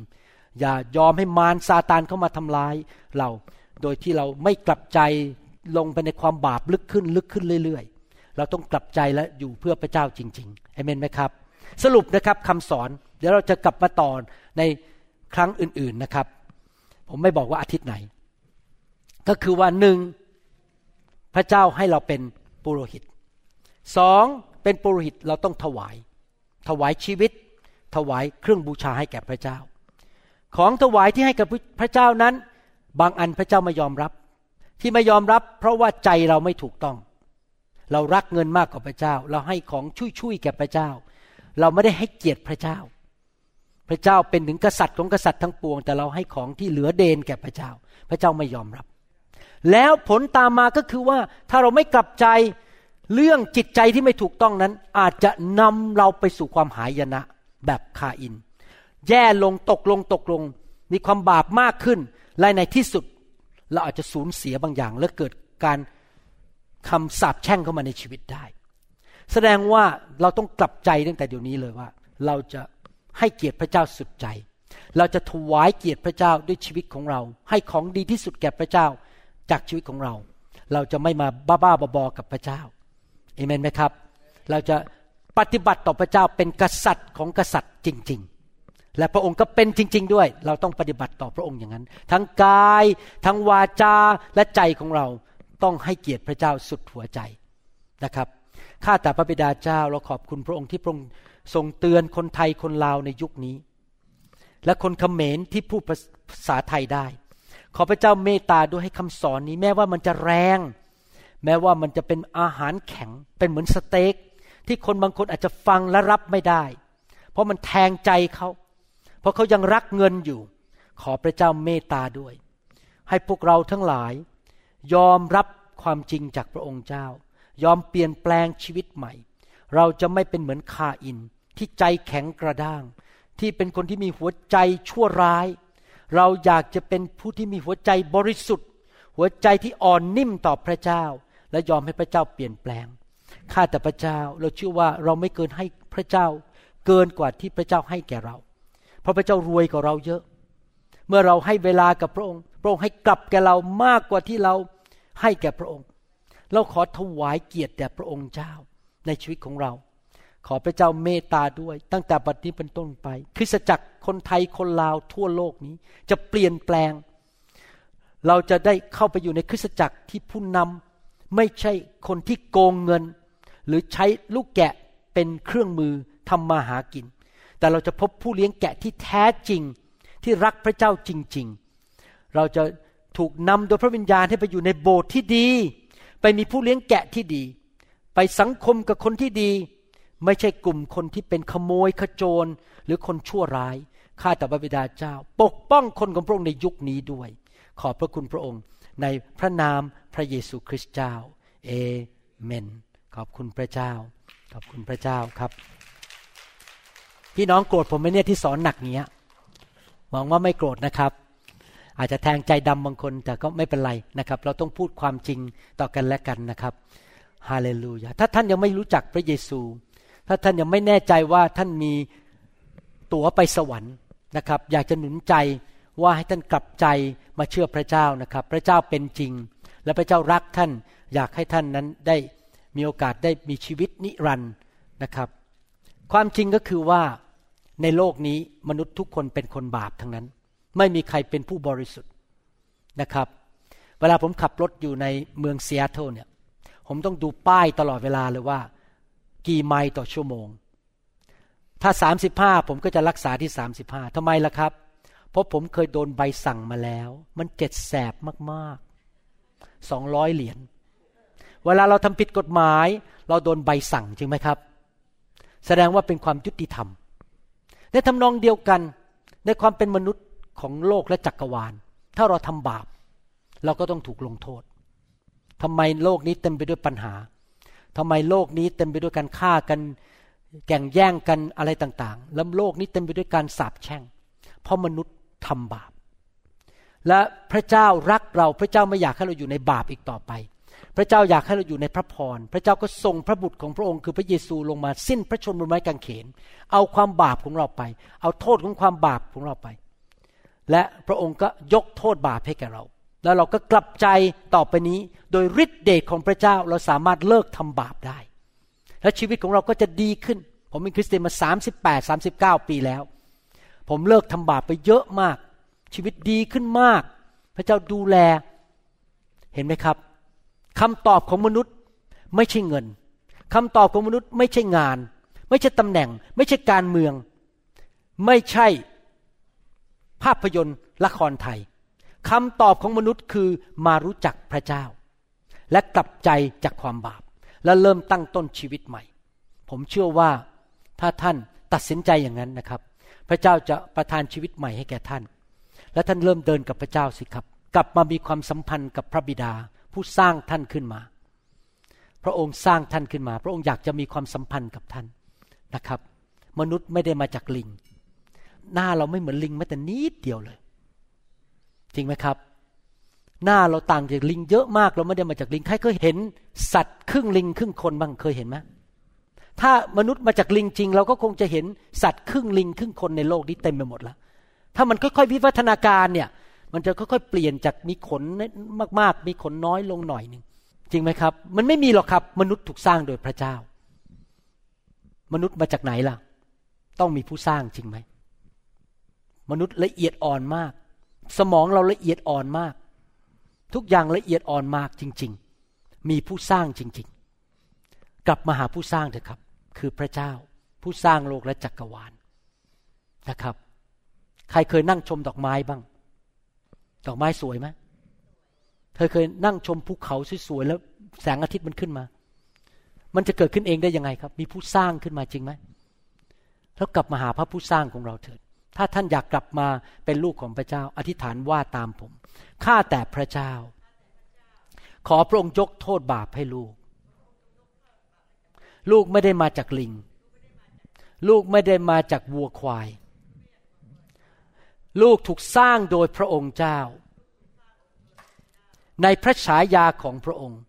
อย่ายอมให้มารซาตานเข้ามาทำร้ายเราโดยที่เราไม่กลับใจ ลงไปในความบาปลึกขึ้นลึกขึ้นเรื่อย ๆ เราต้องกลับใจและอยู่เพื่อพระเจ้าจริงๆเอเมนไหมครับ สรุปนะครับคำสอนเดี๋ยวเราจะกลับมาต่อในครั้งอื่นๆนะครับ ผมไม่บอกว่าอาทิตย์ไหน ก็คือว่าหนึ่งพระเจ้าให้เราเป็นปุโรหิตสองเป็นปุโรหิตเราต้องถวาย ถวายชีวิต ถวายเครื่องบูชาให้แก่พระเจ้า ของถวายที่ให้กับพระเจ้านั้น บางอันพระเจ้าไม่ยอมรับ ที่ไม่ยอมรับ เพราะว่าใจเราไม่ถูกต้อง เรารักเงินมากกว่าพระเจ้า เราให้ของชุยๆแก่พระเจ้า เราไม่ได้ให้เกียรติพระเจ้า พระเจ้าเป็นถึงกษัตริย์ของกษัตริย์ทั้งปวง แต่เราให้ของที่เหลือเดนแก่พระเจ้า พระเจ้าไม่ยอมรับ แล้วผลตามมาก็คือว่าถ้าเราไม่กลับใจเรื่องจิตใจที่ไม่ถูกต้องนั้น อาจจะนำเราไปสู่ความหายนะแบบคาอิน แย่ลงตกลงตกลง มีความบาปมากขึ้นและในที่สุด เราอาจจะสูญเสียบางอย่าง และเกิดการคำสาปแช่งเข้ามาในชีวิตได้ แสดงว่าเราต้องกลับใจตั้งแต่เดี๋ยวนี้เลยว่า เราจะให้เกียรติพระเจ้าสุดใจ เราจะถวายเกียรติพระเจ้าด้วยชีวิตของเรา ให้ของดีที่สุดแก่พระเจ้าจากชีวิตของเรา เราจะไม่มาบ้าๆบอๆกับพระเจ้าเอเมนไหมครับ เราจะปฏิบัติต่อพระเจ้าเป็นกษัตริย์ของกษัตริย์จริง ๆ และพระองค์ก็เป็นจริง ๆ ด้วย เราต้องปฏิบัติต่อพระองค์อย่างนั้น ทั้งกาย ทั้งวาจาและใจของเราต้องให้เกียรติพระเจ้าสุดหัวใจนะครับข้าแต่พระบิดาเจ้าเราขอบคุณพระองค์ที่พระองค์ทรงเตือนคนไทยคนลาวในยุคนี้ และคนเขมรที่พูดภาษาไทยได้ ขอพระเจ้าเมตตาด้วยให้คำสอนนี้ แม้ว่ามันจะแรง แม้ว่ามันจะเป็นอาหารแข็งเป็นเหมือนสเต็กที่คนบางคนอาจจะฟังและรับไม่ได้ เพราะมันแทงใจเขา ราะเขายังรักเงินอยู่ ขอพระเจ้าเมตตาด้วย ให้พวกเราทั้งหลาย ยอมรับความจริงจากพระองค์เจ้า ยอมเปลี่ยนแปลงชีวิตใหม่ เราจะไม่เป็นเหมือนคาอิน ที่ใจแข็งกระด้าง ที่เป็นคนที่มีหัวใจชั่วร้าย เราอยากจะเป็นผู้ที่มีหัวใจบริสุทธิ์ หัวใจที่อ่อนนิ่มต่อพระเจ้า และยอมให้พระเจ้าเปลี่ยนแปลงข้าแต่พระเจ้าเราเชื่อว่าเราไม่เกินให้พระเจ้า เกินกว่าที่พระเจ้าให้แก่เรา พราะพระเจ้ารวยกว่าเราเยอะ เมื่อเราให้เวลากับพระองค์ พระองค์ให้กลับแก่เรามากกว่าที่เราให้แก่พระองค์ เราขอถวายเกียรติแด่พระองค์เจ้าในชีวิตของเรา ขอพระเจ้าเมตตาด้วย ตั้งแต่บัดนี้เป็นต้นไป คริสตจักรคนไทยคนลาวทั่วโลกนี้จะเปลี่ยนแปลง เราจะได้เข้าไปอยู่ในคริสตจักรที่ผู้นำไม่ใช่คนที่โกงเงิน หรือใช้ลูกแกะเป็นเครื่องมือทำมาหากิน แต่เราจะพบผู้เลี้ยงแกะที่แท้จริง ที่รักพระเจ้าจริง ๆ เราจะถูกนำโดยพระวิญญาณให้ไปอยู่ในโบสถ์ที่ดี ไปมีผู้เลี้ยงแกะที่ดี ไปสังคมกับคนที่ดี ไม่ใช่กลุ่มคนที่เป็นขโมยขโจร หรือคนชั่วร้าย ข้าแต่พระบิดาเจ้า ปกป้องคนของพระองค์ในยุคนี้ด้วย ขอบพระคุณพระองค์ในพระนามพระเยซูคริสต์เจ้า เอเมน ขอบคุณพระเจ้า ขอบคุณพระเจ้าครับ พี่น้องโกรธผมไหมเนี่ยที่สอนหนักเนี้ยหวังว่าไม่โกรธนะครับ อาจจะแทงใจดำบางคนแต่ก็ไม่เป็นไรนะครับ เราต้องพูดความจริงต่อกันและกันนะครับฮาเลลูยาถ้าท่านยังไม่รู้จักพระเยซู ถ้าท่านยังไม่แน่ใจว่าท่านมีตั๋วไปสวรรค์นะครับ อยากจะหนุนใจว่าให้ท่านกลับใจมาเชื่อพระเจ้านะครับ พระเจ้าเป็นจริง และพระเจ้ารักท่าน อยากให้ท่านนั้นได้มีโอกาสได้มีชีวิตนิรันดร์นะครับ ความจริงก็คือว่า ในโลกนี้มนุษย์ทุกคนเป็นคนบาปทั้งนั้น ไม่มีใครเป็นผู้บริสุทธิ์นะครับ เวลาผมขับรถอยู่ในเมืองเซีแอตเทิลเนี่ยผมต้องดูป้ายตลอดเวลาเลยว่า กี่ไมล์ต่อชั่วโมง ถ้า 35 ผมก็จะรักษาที่ 35ทำไมล่ะครับ เพราะผมเคยโดนใบสั่งมาแล้ว มันเจ็ดแสบมากๆสองร้อยเหรียญเวลาเราทำผิดกฎหมาย เราโดนใบสั่งจริงไหมครับ แสดงว่าเป็นความยุติธรรม ในทำนองเดียวกันในความเป็นมนุษย์ของโลกและจักรวาล ถ้าเราทำบาป เราก็ต้องถูกลงโทษทำไมโลกนี้เต็มไปด้วยปัญหาทำไมโลกนี้เต็มไปด้วยการฆ่ากันแก่งแย่งกันอะไรต่างๆ แล้วโลกนี้เต็มไปด้วยการสาปแช่ง เพราะมนุษย์ทำบาป และพระเจ้ารักเราพระเจ้าไม่อยากให้เราอยู่ในบาปอีกต่อไป พระเจ้าอยากให้เราอยู่ในพระพร พระเจ้าก็ส่งพระบุตรของพระองค์คือพระเยซูลงมาสิ้นพระชนม์บนไม้กางเขน เอาความบาปของเราไป เอาโทษของความบาปของเราไป และพระองค์ก็ยกโทษบาปให้แก่เรา แล้วเราก็กลับใจต่อไปนี้ โดยฤทธิเดชของพระเจ้าเราสามารถเลิกทำบาปได้ และชีวิตของเราก็จะดีขึ้น ผมเป็นคริสเตียนมา 38 39 ปีแล้ว ผมเลิกทำบาปไปเยอะมาก ชีวิตดีขึ้นมาก พระเจ้าดูแลเห็นไหมครับ คำตอบของมนุษย์ไม่ใช่เงินคำตอบของมนุษย์ไม่ใช่งาน ไม่ใช่ตำแหน่ง ไม่ใช่การเมือง ไม่ใช่ภาพยนตร์ละครไทยคำตอบของมนุษย์คือมารู้จักพระเจ้า และกลับใจจากความบาป และเริ่มตั้งต้นชีวิตใหม่ ผมเชื่อว่าถ้าท่านตัดสินใจอย่างนั้นนะครับ พระเจ้าจะประทานชีวิตใหม่ให้แก่ท่าน และท่านเริ่มเดินกับพระเจ้าสิครับ กลับมามีความสัมพันธ์กับพระบิดา ผู้สร้างท่านขึ้นมา พระองค์สร้างท่านขึ้นมา พระองค์อยากจะมีความสัมพันธ์กับท่านนะครับ มนุษย์ไม่ได้มาจากลิง หน้าเราไม่เหมือนลิงแม้แต่นิดเดียวเลย จริงไหมครับ หน้าเราต่างจากลิงเยอะมากเราไม่ได้มาจากลิงใครเคยเห็น สัตว์ครึ่งลิงครึ่งคนบ้างเคยเห็นไหมถ้ามนุษย์มาจากลิงจริง เราก็คงจะเห็นสัตว์ครึ่งลิงครึ่งคนในโลกนี้เต็มไปหมดแล้วถ้ามันค่อยๆวิวัฒนาการเนี่ย มันจะค่อยๆเปลี่ยนจากมีขนมากๆ มีขนน้อยลงหน่อยหนึ่งจริงไหมครับ มันไม่มีหรอกครับ มนุษย์ถูกสร้างโดยพระเจ้า มนุษย์มาจากไหนล่ะ ต้องมีผู้สร้างจริงไหมมนุษย์ละเอียดอ่อนมาก สมองเราละเอียดอ่อนมาก ทุกอย่างละเอียดอ่อนมากจริง ๆ มีผู้สร้างจริง ๆ กลับมาหาผู้สร้างเถอะครับ คือพระเจ้า ผู้สร้างโลกและจักรวาลนะครับ ใครเคยนั่งชมดอกไม้บ้าง ดอกไม้สวยไหมเธอเคยนั่งชมภูเขาสวยๆแล้วแสงอาทิตย์มันขึ้นมา มันจะเกิดขึ้นเองได้ยังไงครับ มีผู้สร้างขึ้นมาจริงไหมแล้วกลับมาหาพระผู้สร้างของเราเถิด ถ้าท่านอยากกลับมาเป็นลูกของพระเจ้า อธิษฐานว่าตามผม ข้าแต่พระเจ้า ขอพระองค์ยกโทษบาปให้ลูก ลูกไม่ได้มาจากลิง ลูกไม่ได้มาจากวัวควาย ลูกถูกสร้างโดยพระองค์เจ้า ในพระฉายาของพระองค์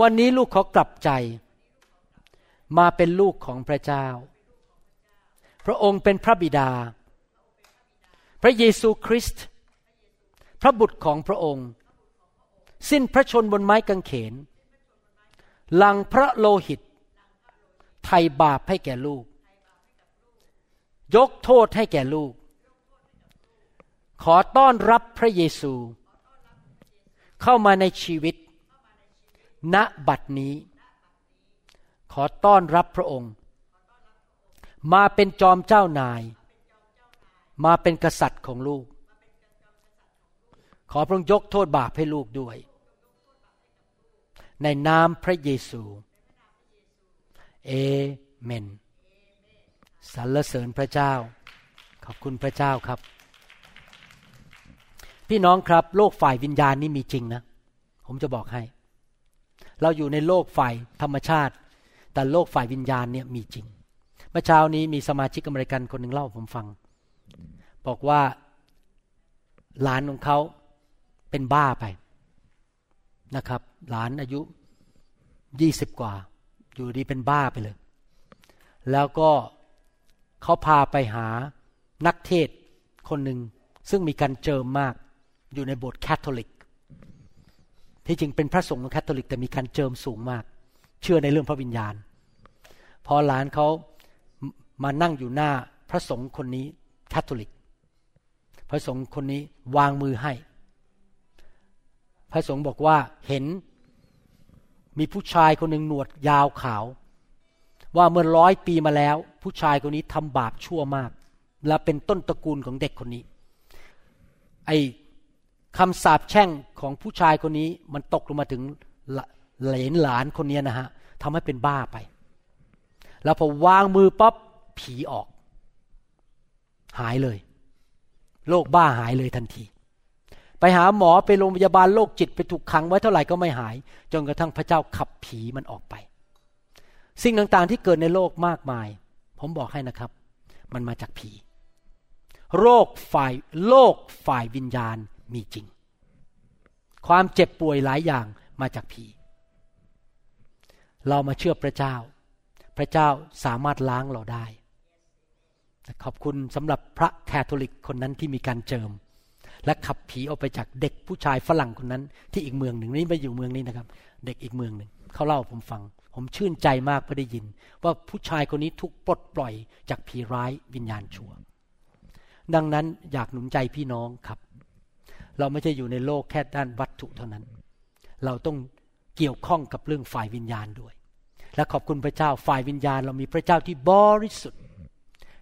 วันนี้ลูกขอกลับใจ มาเป็นลูกของพระเจ้า พระองค์เป็นพระบิดา พระเยซูคริสต์พระบุตรของพระองค์ สิ้นพระชนบนไม้กางเขนหลังพระโลหิต ไถ่บาปให้แก่ลูก ยกโทษให้แก่ลูก ขอต้อนรับพระเยซู เข้ามาในชีวิต ณบัดนี้ ขอต้อนรับพระองค์ มาเป็นจอมเจ้านาย มาเป็นกษัตริย์ของลูก ขอพระองค์ยกโทษบาปให้ลูกด้วย ในนามพระเยซูเอเมนสรรเสริญพระเจ้า ขอบคุณพระเจ้าครับ พี่น้องครับ โลกฝ่ายวิญญาณนี่มีจริงนะ ผมจะบอกให้ เราอยู่ในโลกฝ่ายธรรมชาติ แต่โลกฝ่ายวิญญาณเนี่ยมีจริง เมื่อเช้านี้มีสมาชิกอเมริกันคนหนึ่งเล่าผมฟัง บอกว่าหลานของเขาเป็นบ้าไปนะครับ หลานอายุยี่สิบกว่า อยู่ดีเป็นบ้าไปเลย แล้วก็เขาพาไปหานักเทศคนหนึ่งซึ่งมีการเจิมมาก อยู่ในโบสถ์แคทอลิก ที่จริงเป็นพระสงฆ์ของแคทอลิก แต่มีการเจิมสูงมาก เชื่อในเรื่องพระวิญญาณ พอหลานเขามานั่งอยู่หน้าพระสงฆ์คนนี้แคทอลิก พระสงฆ์คนนี้วางมือให้ พระสงฆ์บอกว่าเห็นมีผู้ชายคนหนึ่งหนวดยาวขาว ว่าเมื่อร้อยปีมาแล้ว ผู้ชายคนนี้ทำบาปชั่วมาก และเป็นต้นตระกูลของเด็กคนนี้ ไอ้ คำสาปแช่งของผู้ชายคนนี้ มันตกลงมาถึงเหลนหลานคนนี้นะฮะทำให้เป็นบ้าไป แล้วพอวางมือปั๊บผีออก หายเลย โรคบ้าหายเลยทันที ไปหาหมอไปโรงพยาบาลโรคจิตไปถูกขังไว้เท่าไหร่ก็ไม่หาย จนกระทั่งพระเจ้าขับผีมันออกไป สิ่งต่างๆที่เกิดในโลกมากมาย ผมบอกให้นะครับ มันมาจากผี โรคฝ่ายโลกฝ่ายวิญญาณ มีจริง ความเจ็บป่วยหลายอย่างมาจากผี เรามาเชื่อพระเจ้า พระเจ้าสามารถล้างเราได้ ขอบคุณสำหรับพระแคทอลิกคนนั้นที่มีการเจิม และขับผีออกไปจากเด็กผู้ชายฝรั่งคนนั้น ที่อีกเมืองหนึ่งนี่ไม่อยู่เมืองนี้นะครับ เด็กอีกเมืองหนึ่งเขาเล่าผมฟัง ผมชื่นใจมากเพื่อได้ยิน ว่าผู้ชายคนนี้ถูกปลดปล่อยจากผีร้ายวิญญาณชั่วดังนั้นอยากหนุนใจพี่น้องครับ เราไม่ใช่อยู่ในโลกแค่ด้านวัตถุเท่านั้น เราต้องเกี่ยวข้องกับเรื่องฝ่ายวิญญาณด้วย และขอบคุณพระเจ้าฝ่ายวิญญาณ เรามีพระเจ้าที่บริสุทธิ์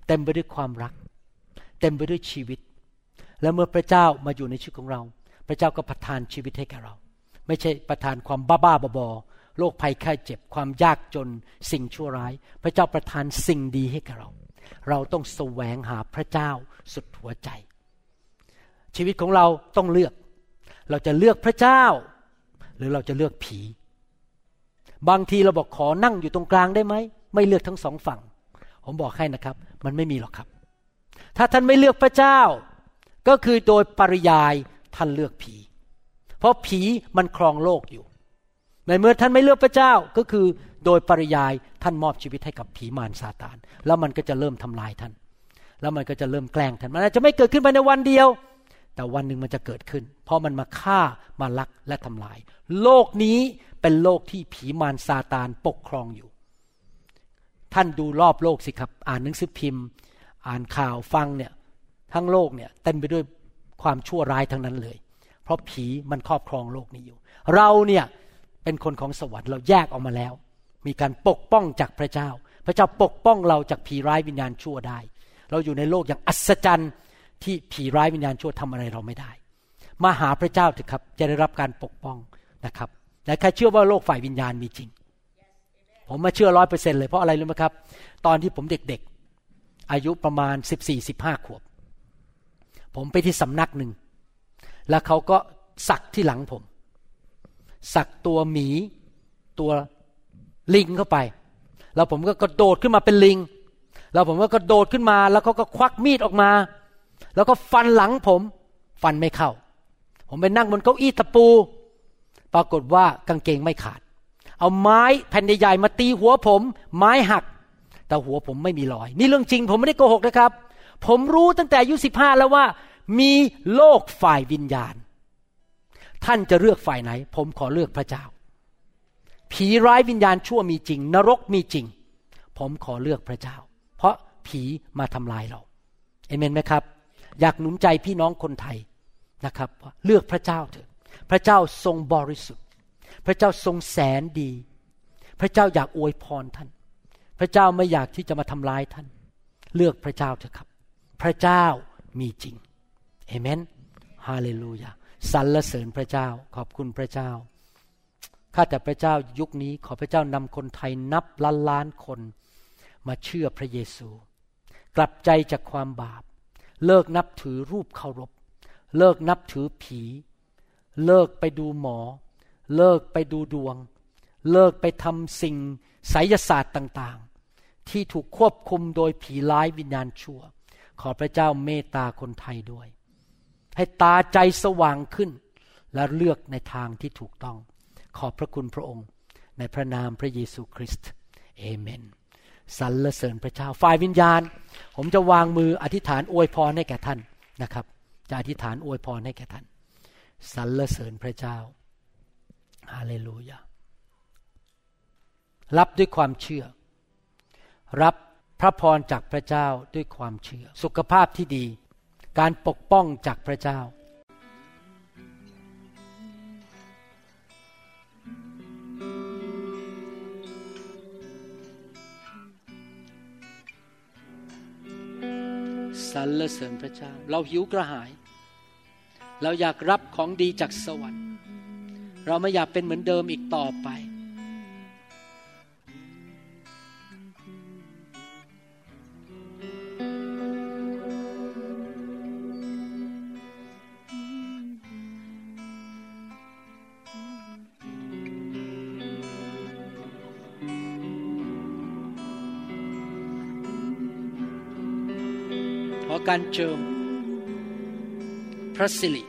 เต็มไปด้วยความรัก เต็มไปด้วยชีวิต และเมื่อพระเจ้ามาอยู่ในชีวิตของเรา พระเจ้าก็ประทานชีวิตให้แก่เรา ไม่ใช่ประทานความบ้าบ้าบอโรคภัยไข้เจ็บความยากจนสิ่งชั่วร้าย พระเจ้าประทานสิ่งดีให้แก่เรา เราต้องแสวงหาพระเจ้าสุดหัวใจ ชีวิตของเราต้องเลือก เราจะเลือกพระเจ้า หรือเราจะเลือกผี บางทีเราบอกขอนั่งอยู่ตรงกลางได้ไหม ไม่เลือกทั้งสองฝั่ง ผมบอกให้นะครับ มันไม่มีหรอกครับ ถ้าท่านไม่เลือกพระเจ้า ก็คือโดยปริยายท่านเลือกผี เพราะผีมันครองโลกอยู่ ในเมื่อท่านไม่เลือกพระเจ้าก็คือโดยปริยายท่านมอบชีวิตให้กับผีมารซาตาน แล้วมันก็จะเริ่มทำลายท่าน แล้วมันก็จะเริ่มแกล้งท่าน มันอาจจะไม่เกิดขึ้นภายในวันเดียว แต่วันหนึ่งมันจะเกิดขึ้น เพราะมันมาฆ่ามาลักและทำลาย โลกนี้เป็นโลกที่ผีมารซาตานปกครองอยู่ ท่านดูรอบโลกสิครับ อ่านหนังสือพิมพ์ อ่านข่าวฟังเนี่ยทั้งโลกเนี่ยเต็มไปด้วยความชั่วร้ายทั้งนั้นเลย เพราะผีมันครอบครองโลกนี้อยู่ เราเนี่ยเป็นคนของสวรรค์เราแยกออกมาแล้ว มีการปกป้องจากพระเจ้า พระเจ้าปกป้องเราจากผีร้ายวิญญาณชั่วได้ เราอยู่ในโลกอย่างอัศจรรย์ ที่ผีร้ายวิญญาณชั่วทำอะไรเราไม่ได้ มาหาพระเจ้าเถอะครับ จะได้รับการปกป้องนะครับแต่ใครเชื่อว่าโลกฝ่ายวิญญาณมีจริง ผมมาเชื่อร้อยเปอร์เซ็นเลยเพราะอะไรรู้ไหมครับ ตอนที่ผมเด็กๆ อายุประมาณสิบสี่สิบห้าขวบ ผมไปที่สำนักหนึ่ง แล้วเขาก็สักที่หลังผม สักตัวหมี ตัวลิงเข้าไป แล้วผมก็กระโดดขึ้นมาเป็นลิง แล้วผมก็กระโดดขึ้นมา แล้วเขาก็ควักมีดออกมา แล้วก็ฟันหลังผม ฟันไม่เข้า ผมไปนั่งบนเก้าอี้ตะปู ปรากฏว่ากางเกงไม่ขาด เอาไม้แผ่นใหญ่ๆมาตีหัวผม ไม้หัก แต่หัวผมไม่มีรอย นี่เรื่องจริง ผมไม่ได้โกหกนะครับ ผมรู้ตั้งแต่อายุสิบห้าแล้วว่า มีโลกฝ่ายวิญญาณ ท่านจะเลือกฝ่ายไหน ผมขอเลือกพระเจ้า ผีร้ายวิญญาณชั่วมีจริง นรกมีจริง ผมขอเลือกพระเจ้า เพราะผีมาทำลายเราเอเมนไหมครับ อยากหนุนใจพี่น้องคนไทยนะครับเลือกพระเจ้าเถอะพระเจ้าทรงบริสุทธิ์ พระเจ้าทรงแสนดี พระเจ้าอยากอวยพรท่าน พระเจ้าไม่อยากที่จะมาทำลายท่าน เลือกพระเจ้าเถอะครับ พระเจ้ามีจริงเอเมนฮาเลลูยาสรรเสริญพระเจ้าขอบคุณพระเจ้าข้าแต่พระเจ้ายุคนี้ขอพระเจ้านำคนไทยนับล้านล้านคน มาเชื่อพระเยซู กลับใจจากความบาป เลิกนับถือรูปเคารพ เลิกนับถือผี เลิกไปดูหมอ เลิกไปดูดวง เลิกไปทำสิ่งไสยศาสตร์ต่างๆ ที่ถูกควบคุมโดยผีร้ายวิญญาณชั่ว ขอพระเจ้าเมตตาคนไทยด้วย ให้ตาใจสว่างขึ้น และเลือกในทางที่ถูกต้อง ขอบพระคุณพระองค์ ในพระนามพระเยซูคริสต์เอเมน สรรเสริญพระเจ้า ฝ่ายวิญญาณ ผมจะวางมืออธิษฐานอวยพรให้แก่ท่านนะครับ จะอธิษฐานอวยพรให้แก่ท่านสรรเสริญพระเจ้าฮาเลลูยารับด้วยความเชื่อ รับพระพรจากพระเจ้าด้วยความเชื่อ สุขภาพที่ดี การปกป้องจากพระเจ้า สรรเสริญพระเจ้า เราหิวกระหาย เราอยากรับของดีจากสวรรค์ เราไม่อยากเป็นเหมือนเดิมอีกต่อไป การเจิมพระสิริ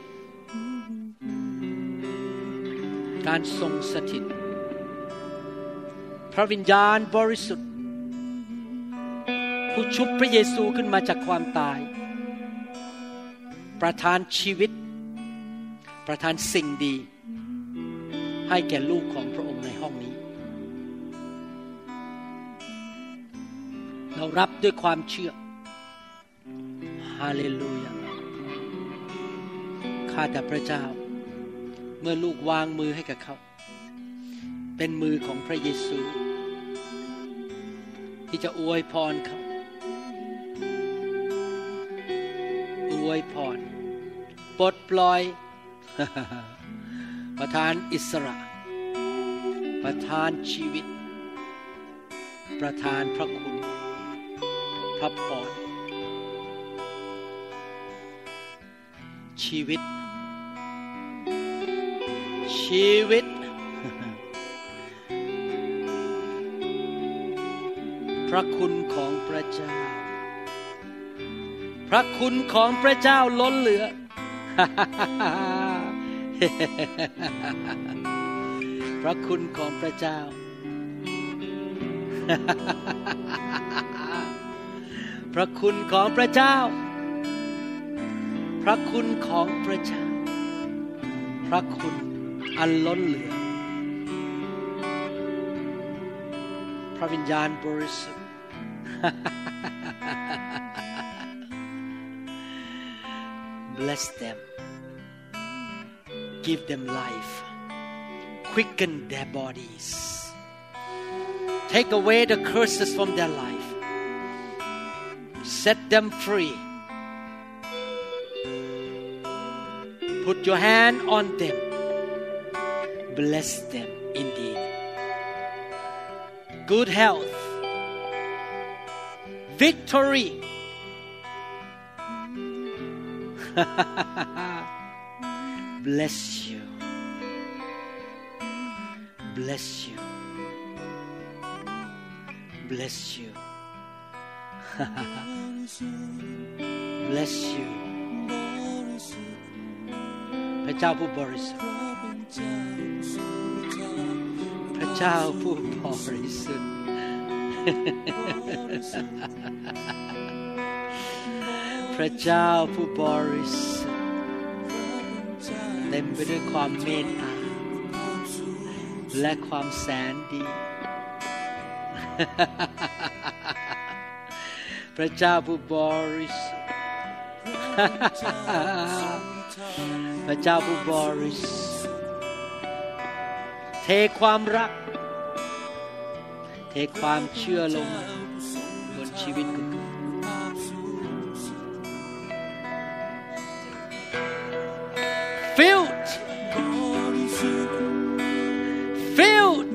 การทรงสถิต พระวิญญาณบริสุทธิ์ ผู้ชุบพระเยซูขึ้นมาจากความตาย ประทานชีวิต ประทานสิ่งดี ให้แก่ลูกของพระองค์ในห้องนี้ เรารับด้วยความเชื่อ ฮาเลลูยา ข้าแต่พระเจ้า เมื่อลูกวางมือให้กับเขา เป็นมือของพระเยซู ที่จะอวยพรเขา อวยพร ปลดปล่อย ประทานอิสระ ประทานชีวิต ประทานพระคุณ พระพร ชีวิต ชีวิต พระคุณของพระเจ้า พระคุณของพระเจ้าล้นเหลือ พระคุณของพระเจ้า พระคุณของพระเจ้า พระคุณของพระเจ้า พระคุณอันล้นเหลือ พระวิญญาณบริสุทธิ์ Bless them Give them life Quicken their bodies Take away the curses from their life Set them free Put your hand on them Bless them indeed Good health Victory Bless you. Bless you. Bless you. Bless you. พระเจ้าผู้บริสุทธิ์ พระเจ้าผู้บริสุทธิ์ พระเจ้าผู้บริสุทธิ์เต็มไปด้วยความเมตตาและความแสนดี พระเจ้าผู้บริสุทธิ์ พระเจ้าผู้บริสุทธิ์เทความรัก เทความเชื่อลงบนชีวิตของคุณ filled filled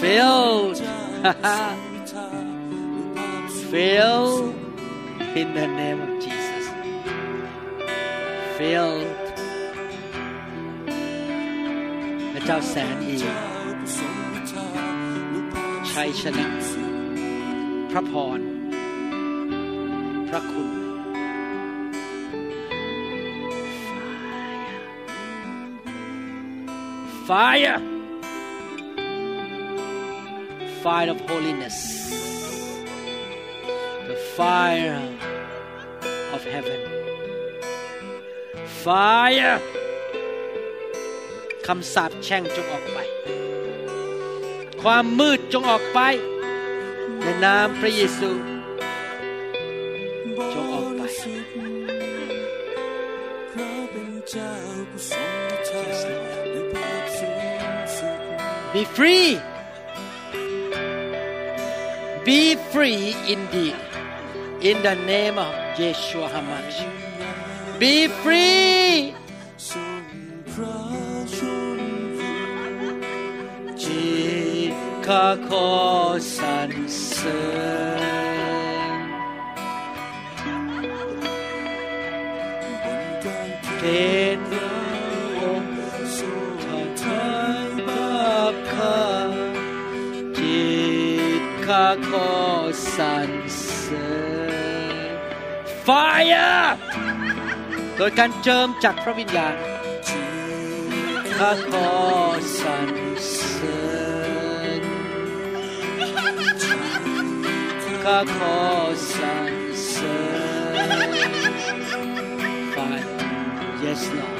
filled filled in the name of filled พระเจ้าแสนดีชัยชนะ พระพร พระคุณ fire fire of holiness the fire of heaven Fire คำสาปแช่งจงออกไป ความมืดจงออกไป ในนามพระเยซูจงออกไปพระเจ้าผู้ทรงทาในภาพสูงสุด Be free Be free indeed in the name of Yeshua HaMashiach Be free. จิตข้าขอสรรเสริญเป็นองค์ทายบาปข้าจิตข้าขอสรรเสริญ Fire โดยการเจิมจากพระวิญญาณข้าขอสรรเสริญข้าขอสรรเสริญ Yes Lord